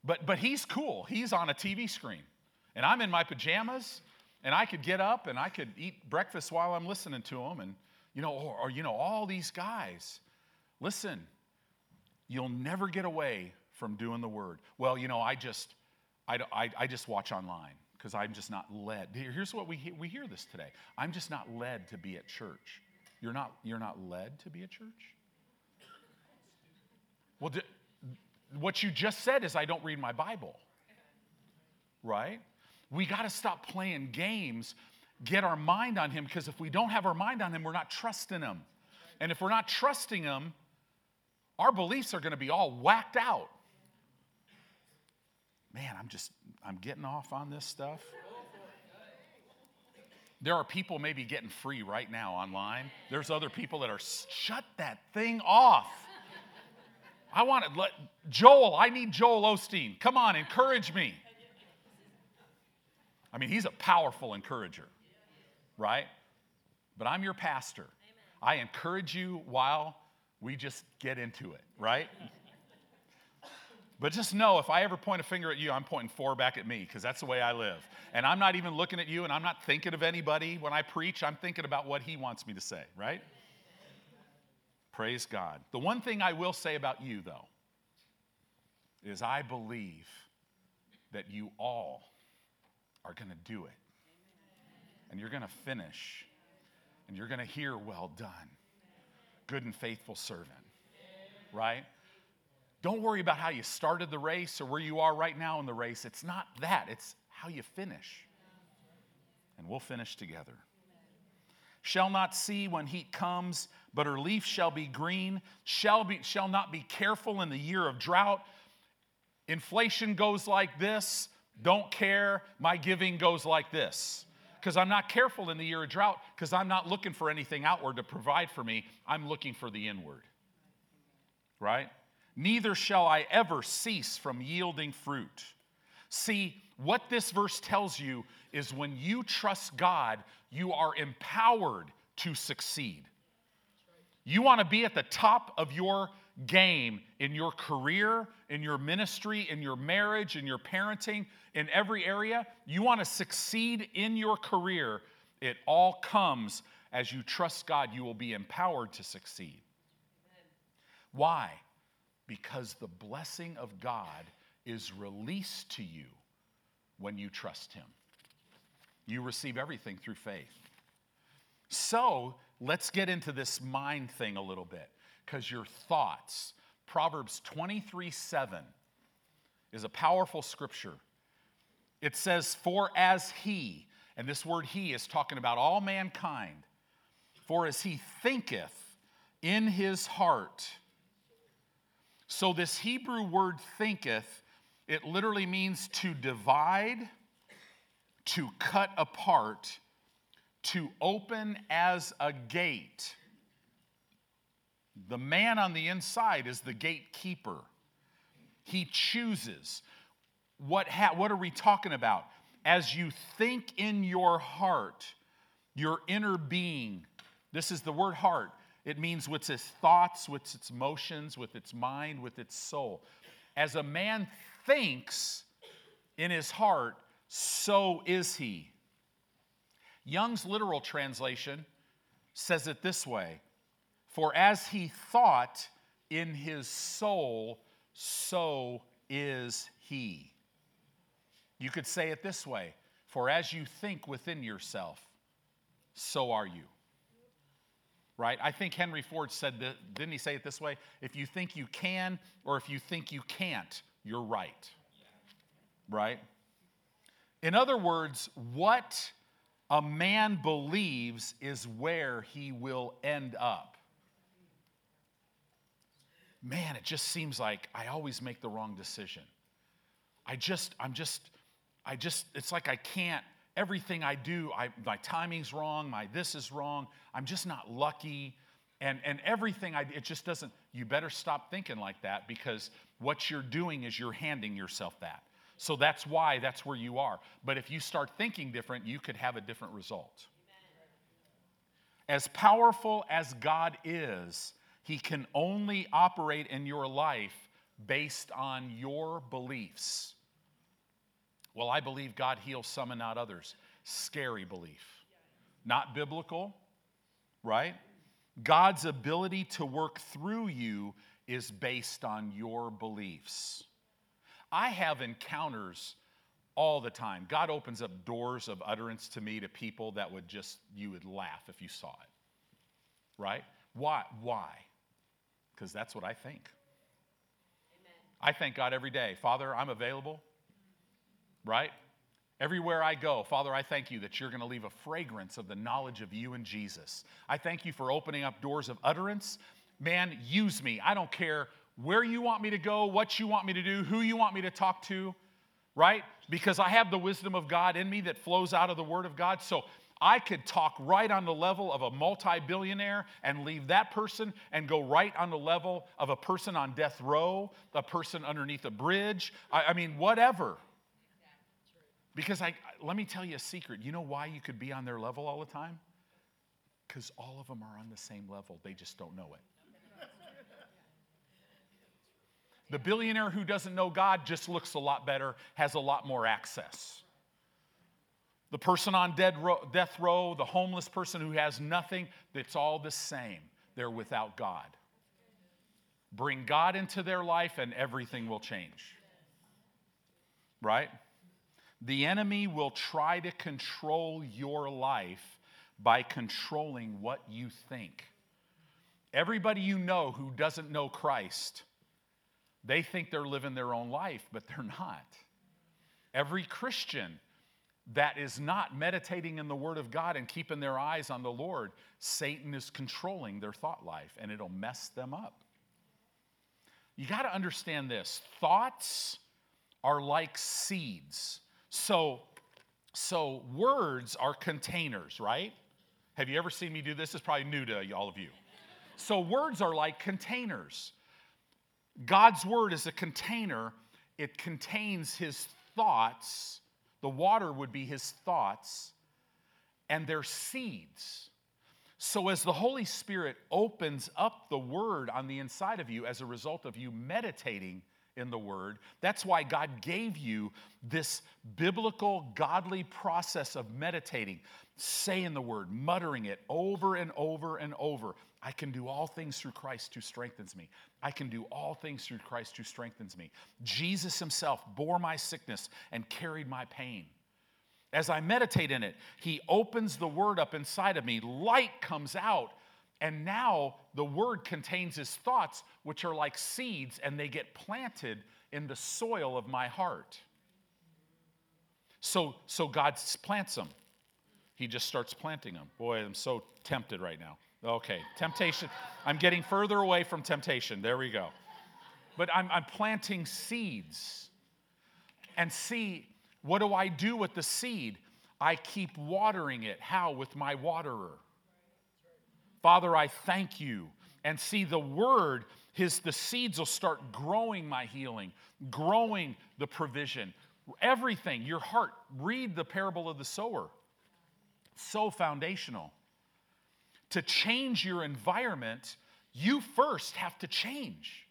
A: But, but he's cool. He's on a TV screen. And I'm in my pajamas, and I could get up and I could eat breakfast while I'm listening to them. And, you know, or, or you know, all these guys. Listen, you'll never get away from doing the word. Well, you know, I just, I, I, I just watch online because I'm just not led. Here's what we we hear this today. I'm just not led to be at church. You're not, you're not led to be at church? Well, do, what you just said is I don't read my Bible. Right? We got to stop playing games, get our mind on Him, because if we don't have our mind on Him, we're not trusting Him. And if we're not trusting Him, our beliefs are going to be all whacked out man, I'm just, I'm getting off on this stuff. There are people maybe getting free right now online. There's other people that are, shut that thing off. I want to let Joel, I need Joel Osteen. Come on, encourage me. I mean, he's a powerful encourager, right? But I'm your pastor. I encourage you while we just get into it, right? But just know if I ever point a finger at you, I'm pointing four back at me because that's the way I live. And I'm not even looking at you and I'm not thinking of anybody when I preach. I'm thinking about what He wants me to say, right? Praise God. The one thing I will say about you, though, is I believe that you all are going to do it. And you're going to finish. And you're going to hear, well done, good and faithful servant. Right? Don't worry about how you started the race or where you are right now in the race. It's not that, it's how you finish. And we'll finish together. Shall not see when heat comes, but her leaf shall be green, shall, be, shall not be careful in the year of drought. Inflation goes like this Don't care. My giving goes like this. Because I'm not careful in the year of drought, because I'm not looking for anything outward to provide for me. I'm looking for the inward. Right? Neither shall I ever cease from yielding fruit. See, what this verse tells you is when you trust God, you are empowered to succeed. You want to be at the top of your game in your career, in your ministry, in your marriage, in your parenting, in every area. You want to succeed in your career. It all comes as you trust God, you will be empowered to succeed. Why? Because the blessing of God is released to you when you trust Him. You receive everything through faith. So let's get into this mind thing a little bit because your thoughts, Proverbs 23 7 is a powerful scripture. It says, For as he, and this word he is talking about all mankind, for as he thinketh in his heart. So, this Hebrew word thinketh, it literally means to divide, to cut apart, to open as a gate. The man on the inside is the gatekeeper. He chooses. What, ha- what are we talking about? As you think in your heart, your inner being, this is the word heart. It means with its thoughts, with its emotions, with its mind, with its soul. As a man thinks in his heart, so is he. Young's literal translation says it this way For as he thought in his soul, so is he. You could say it this way For as you think within yourself, so are you. Right? I think Henry Ford said that, didn't he say it this way? If you think you can or if you think you can't, you're right. Right? In other words, what a man believes is where he will end up. Man, it just seems like I always make the wrong decision. I just, I'm just, I just, it's like I can't, everything I do, I, my timing's wrong, my this is wrong, I'm just not lucky. And, and everything I, it just doesn't, you better stop thinking like that because what you're doing is you're handing yourself that. So that's why that's where you are. But if you start thinking different, you could have a different result. As powerful as God is, He can only operate in your life based on your beliefs. Well, I believe God heals some and not others. Scary belief. Not biblical, right? God's ability to work through you is based on your beliefs. I have encounters all the time. God opens up doors of utterance to me to people that would just, you would laugh if you saw it. Right? Why? Why? Because that's what I think. Amen. I thank God every day. Father, I'm available. Right? Everywhere I go, Father, I thank you that you're going to leave a fragrance of the knowledge of you and Jesus. I thank you for opening up doors of utterance. Man, use me. I don't care where you want me to go, what you want me to do, who you want me to talk to, right? Because I have the wisdom of God in me that flows out of the Word of God. So I could talk right on the level of a multi billionaire and leave that person and go right on the level of a person on death row, a person underneath a bridge. I, I mean, whatever. Because I, let me tell you a secret. You know why you could be on their level all the time? Because all of them are on the same level, they just don't know it. The billionaire who doesn't know God just looks a lot better, has a lot more access. The person on death row, the homeless person who has nothing, it's all the same. They're without God. Bring God into their life and everything will change. Right? The enemy will try to control your life by controlling what you think. Everybody you know who doesn't know Christ they think they're living their own life, but they're not. Every Christian that is not meditating in the Word of God and keeping their eyes on the Lord, Satan is controlling their thought life and it'll mess them up. You got to understand this thoughts are like seeds. So, so words are containers, right? Have you ever seen me do this? It's probably new to all of you. So words are like containers. God's word is a container. It contains his thoughts. The water would be his thoughts, and they're seeds. So, as the Holy Spirit opens up the word on the inside of you as a result of you meditating in the Word. That's why God gave you this biblical, godly process of meditating, saying the Word, muttering it over and over and over. I can do all things through Christ who strengthens me. I can do all things through Christ who strengthens me. Jesus Himself bore my sickness and carried my pain. As I meditate in it, He opens the Word up inside of me. Light comes out and now the word contains his thoughts, which are like seeds, and they get planted in the soil of my heart. So, so God plants them. He just starts planting them. Boy, I'm so tempted right now. Okay, temptation. I'm getting further away from temptation. There we go. But I'm, I'm planting seeds. And see, what do I do with the seed? I keep watering it. How? With my waterer. Father, I thank you. And see, the word, his, the seeds will start growing my healing, growing the provision, everything. Your heart, read the parable of the sower. So foundational. To change your environment, you first have to change.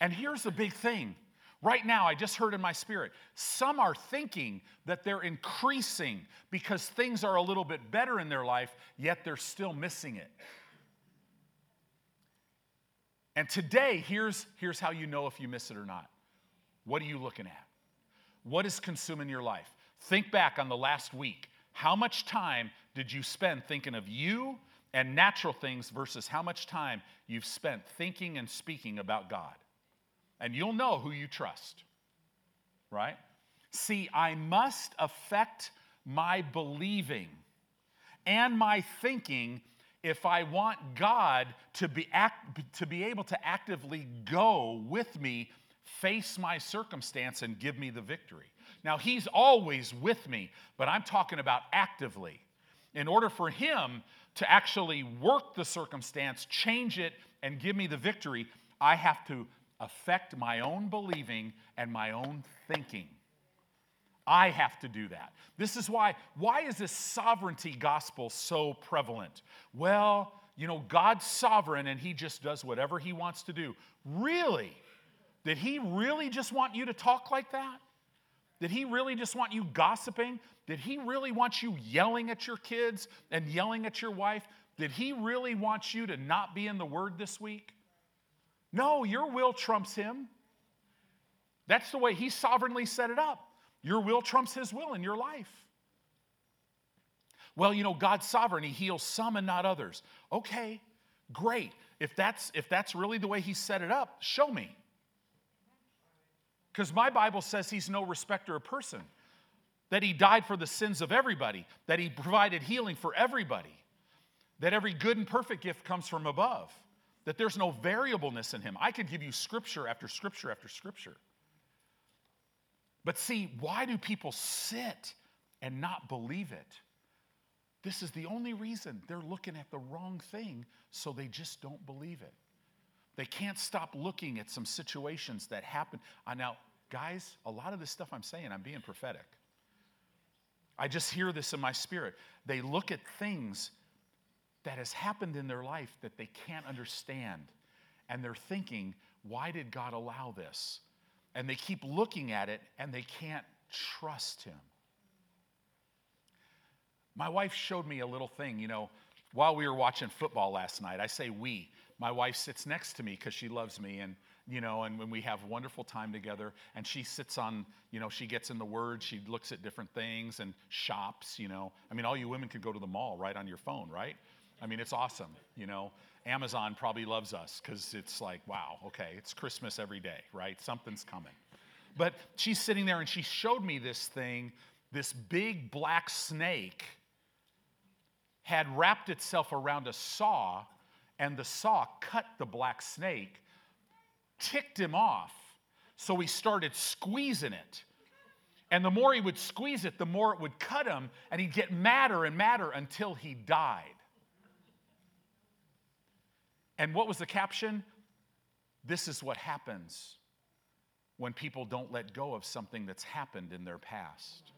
A: And here's the big thing Right now, I just heard in my spirit, some are thinking that they're increasing because things are a little bit better in their life, yet they're still missing it. And today, here's, here's how you know if you miss it or not. What are you looking at? What is consuming your life? Think back on the last week. How much time did you spend thinking of you and natural things versus how much time you've spent thinking and speaking about God? and you'll know who you trust, right? See, I must affect my believing and my thinking if I want God to be, act, to be able to actively go with me, face my circumstance, and give me the victory. Now, He's always with me, but I'm talking about actively. In order for Him to actually work the circumstance, change it, and give me the victory, I have to affect my own believing and my own thinking. I have to do that. This is why, why is this sovereignty gospel so prevalent? Well, you know, God's sovereign and he just does whatever he wants to do. Really? Did he really just want you to talk like that? Did he really just want you gossiping? Did he really want you yelling at your kids and yelling at your wife? Did he really want you to not be in the word this week? No, your will trumps him. That's the way he sovereignly set it up. Your will trumps his will in your life. Well, you know, God's sovereign. He heals some and not others. Okay, great. If that's if that's really the way he set it up, show me. Because my Bible says he's no respecter of person. That he died for the sins of everybody, that he provided healing for everybody, that every good and perfect gift comes from above that there's no variableness in him. I could give you scripture after scripture after scripture. But see, why do people sit and not believe it? This is the only reason they're looking at the wrong thing, so they just don't believe it. They can't stop looking at some situations that happen. Uh, now, guys, a lot of this stuff I'm saying, I'm being prophetic. I just hear this in my spirit. They look at things that has happened in their life that they can't understand. And they're thinking, why did God allow this? And they keep looking at it and they can't trust Him. My wife showed me a little thing, you know, while we were watching football last night. I say we. My wife sits next to me because she loves me, and you know, and when we have wonderful time together, and she sits on, you know, she gets in the Word, she looks at different things and shops, you know. I mean, all you women could go to the mall right on your phone, right? I mean, it's awesome, you know. Amazon probably loves us because it's like, wow, okay, it's Christmas every day, right? Something's coming. But she's sitting there and she showed me this thing, this big black snake had wrapped itself around a saw, and the saw cut the black snake, ticked him off. So he started squeezing it. And the more he would squeeze it, the more it would cut him, and he'd get madder and madder until he died. And what was the caption? This is what happens when people don't let go of something that's happened in their past.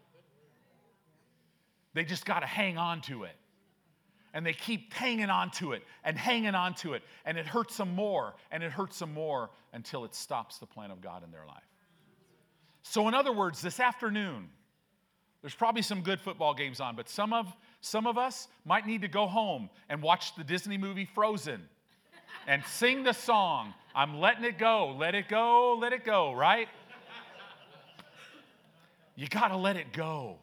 A: They just got to hang on to it. And they keep hanging on to it and hanging on to it. And it hurts them more and it hurts them more until it stops the plan of God in their life. So, in other words, this afternoon, there's probably some good football games on, but some of, some of us might need to go home and watch the Disney movie Frozen and sing the song, I'm letting it go, let it go, let it go, right? You got to let it go.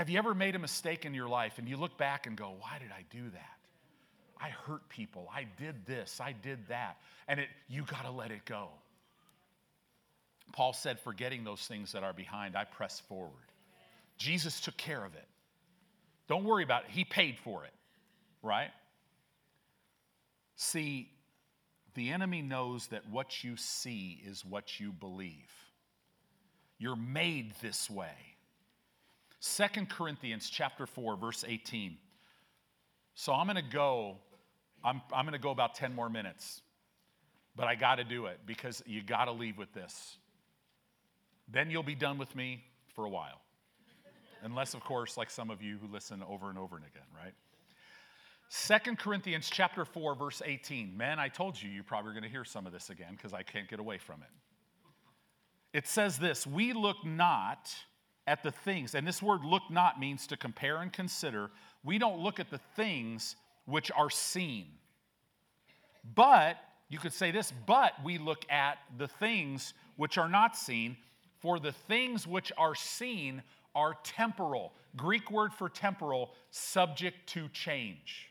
A: Have you ever made a mistake in your life and you look back and go, why did I do that? I hurt people. I did this. I did that. And it, you got to let it go. Paul said, forgetting those things that are behind, I press forward. Jesus took care of it. Don't worry about it. He paid for it, right? See, the enemy knows that what you see is what you believe. You're made this way. Second Corinthians chapter 4, verse 18. So I'm going to go, I'm, I'm going to go about 10 more minutes, but I got to do it because you got to leave with this. Then you'll be done with me for a while. Unless, of course, like some of you who listen over and over and again, right? Second Corinthians chapter 4, verse 18. Man, I told you you're probably going to hear some of this again because I can't get away from it. It says this We look not at the things, and this word look not means to compare and consider. We don't look at the things which are seen. But, you could say this, but we look at the things which are not seen. For the things which are seen are temporal. Greek word for temporal, subject to change.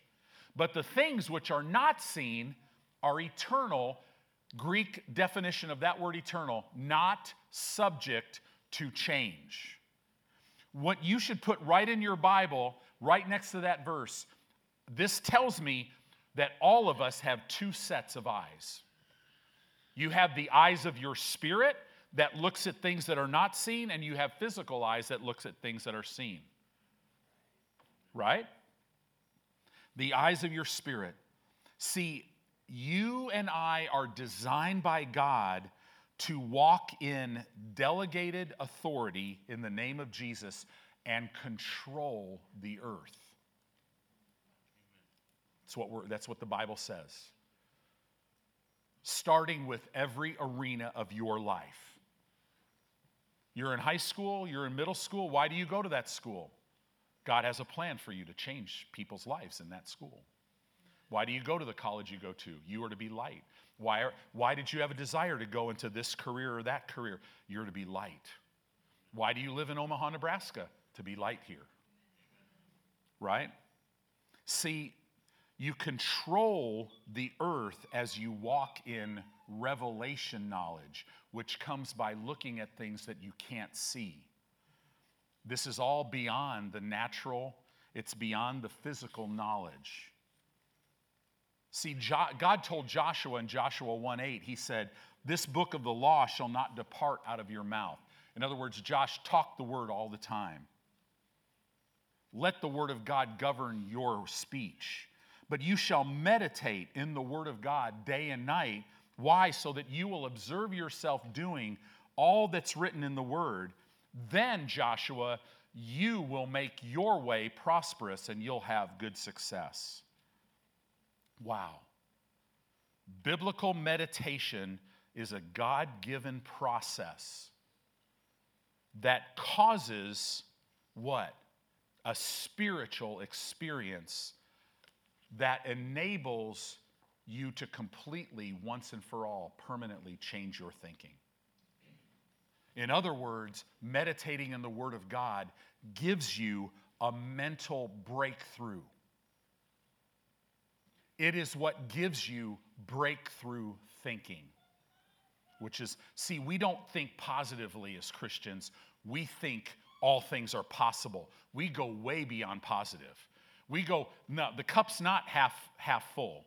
A: But the things which are not seen are eternal. Greek definition of that word eternal, not subject to change. What you should put right in your Bible, right next to that verse, this tells me that all of us have two sets of eyes. You have the eyes of your spirit, that looks at things that are not seen, and you have physical eyes that looks at things that are seen. Right? The eyes of your spirit. See, you and I are designed by God to walk in delegated authority in the name of Jesus and control the earth. That's what, that's what the Bible says. Starting with every arena of your life. You're in high school, you're in middle school. Why do you go to that school? God has a plan for you to change people's lives in that school. Why do you go to the college you go to? You are to be light. Why, are, why did you have a desire to go into this career or that career? You're to be light. Why do you live in Omaha, Nebraska? To be light here. Right? See, you control the earth as you walk in revelation knowledge, which comes by looking at things that you can't see. This is all beyond the natural, it's beyond the physical knowledge. See, God told Joshua in Joshua 1 8, He said, This book of the law shall not depart out of your mouth. In other words, Josh, talk the word all the time. Let the word of God govern your speech. But you shall meditate in the word of God day and night. Why? So that you will observe yourself doing all that's written in the word. Then, Joshua, you will make your way prosperous and you'll have good success. Wow. Biblical meditation is a God given process that causes what? A spiritual experience that enables you to completely, once and for all, permanently change your thinking. In other words, meditating in the Word of God gives you a mental breakthrough. It is what gives you breakthrough thinking, which is, see, we don't think positively as Christians. We think all things are possible. We go way beyond positive. We go, no, the cup's not half, half full,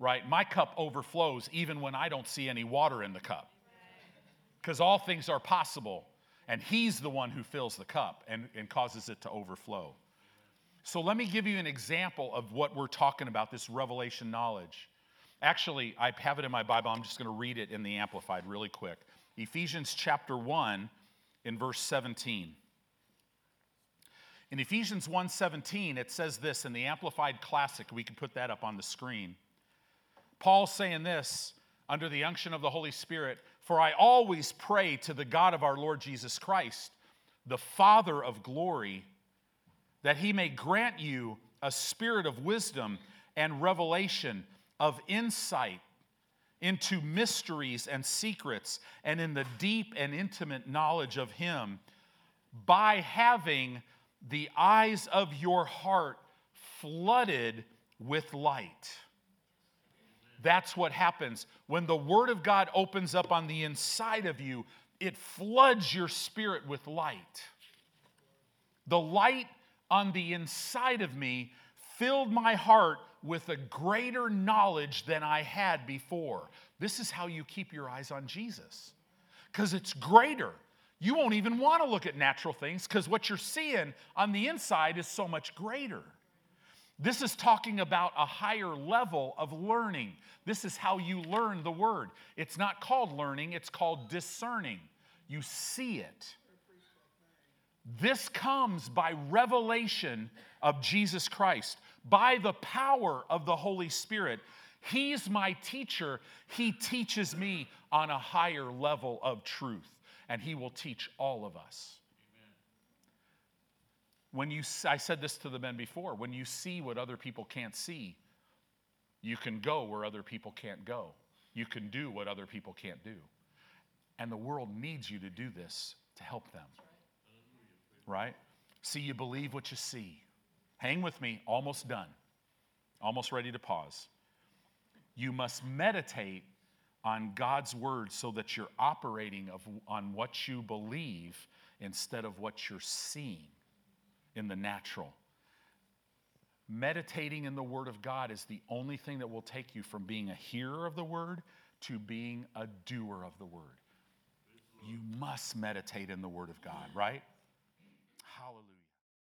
A: right? My cup overflows even when I don't see any water in the cup. because all things are possible. And He's the one who fills the cup and, and causes it to overflow. So let me give you an example of what we're talking about this revelation knowledge. Actually, I have it in my Bible. I'm just going to read it in the Amplified really quick. Ephesians chapter 1 in verse 17. In Ephesians 1:17 it says this in the Amplified Classic. We can put that up on the screen. Paul's saying this under the unction of the Holy Spirit, for I always pray to the God of our Lord Jesus Christ, the Father of glory, that he may grant you a spirit of wisdom and revelation, of insight into mysteries and secrets, and in the deep and intimate knowledge of him, by having the eyes of your heart flooded with light. That's what happens. When the Word of God opens up on the inside of you, it floods your spirit with light. The light on the inside of me filled my heart with a greater knowledge than I had before. This is how you keep your eyes on Jesus, because it's greater. You won't even want to look at natural things because what you're seeing on the inside is so much greater. This is talking about a higher level of learning. This is how you learn the word. It's not called learning, it's called discerning. You see it. This comes by revelation of Jesus Christ, by the power of the Holy Spirit. He's my teacher. He teaches me on a higher level of truth, and He will teach all of us. When you, I said this to the men before, when you see what other people can't see, you can go where other people can't go. You can do what other people can't do. And the world needs you to do this to help them. Right? See, you believe what you see. Hang with me, almost done. Almost ready to pause. You must meditate on God's word so that you're operating of, on what you believe instead of what you're seeing in the natural. Meditating in the Word of God is the only thing that will take you from being a hearer of the Word to being a doer of the Word. You must meditate in the Word of God, right?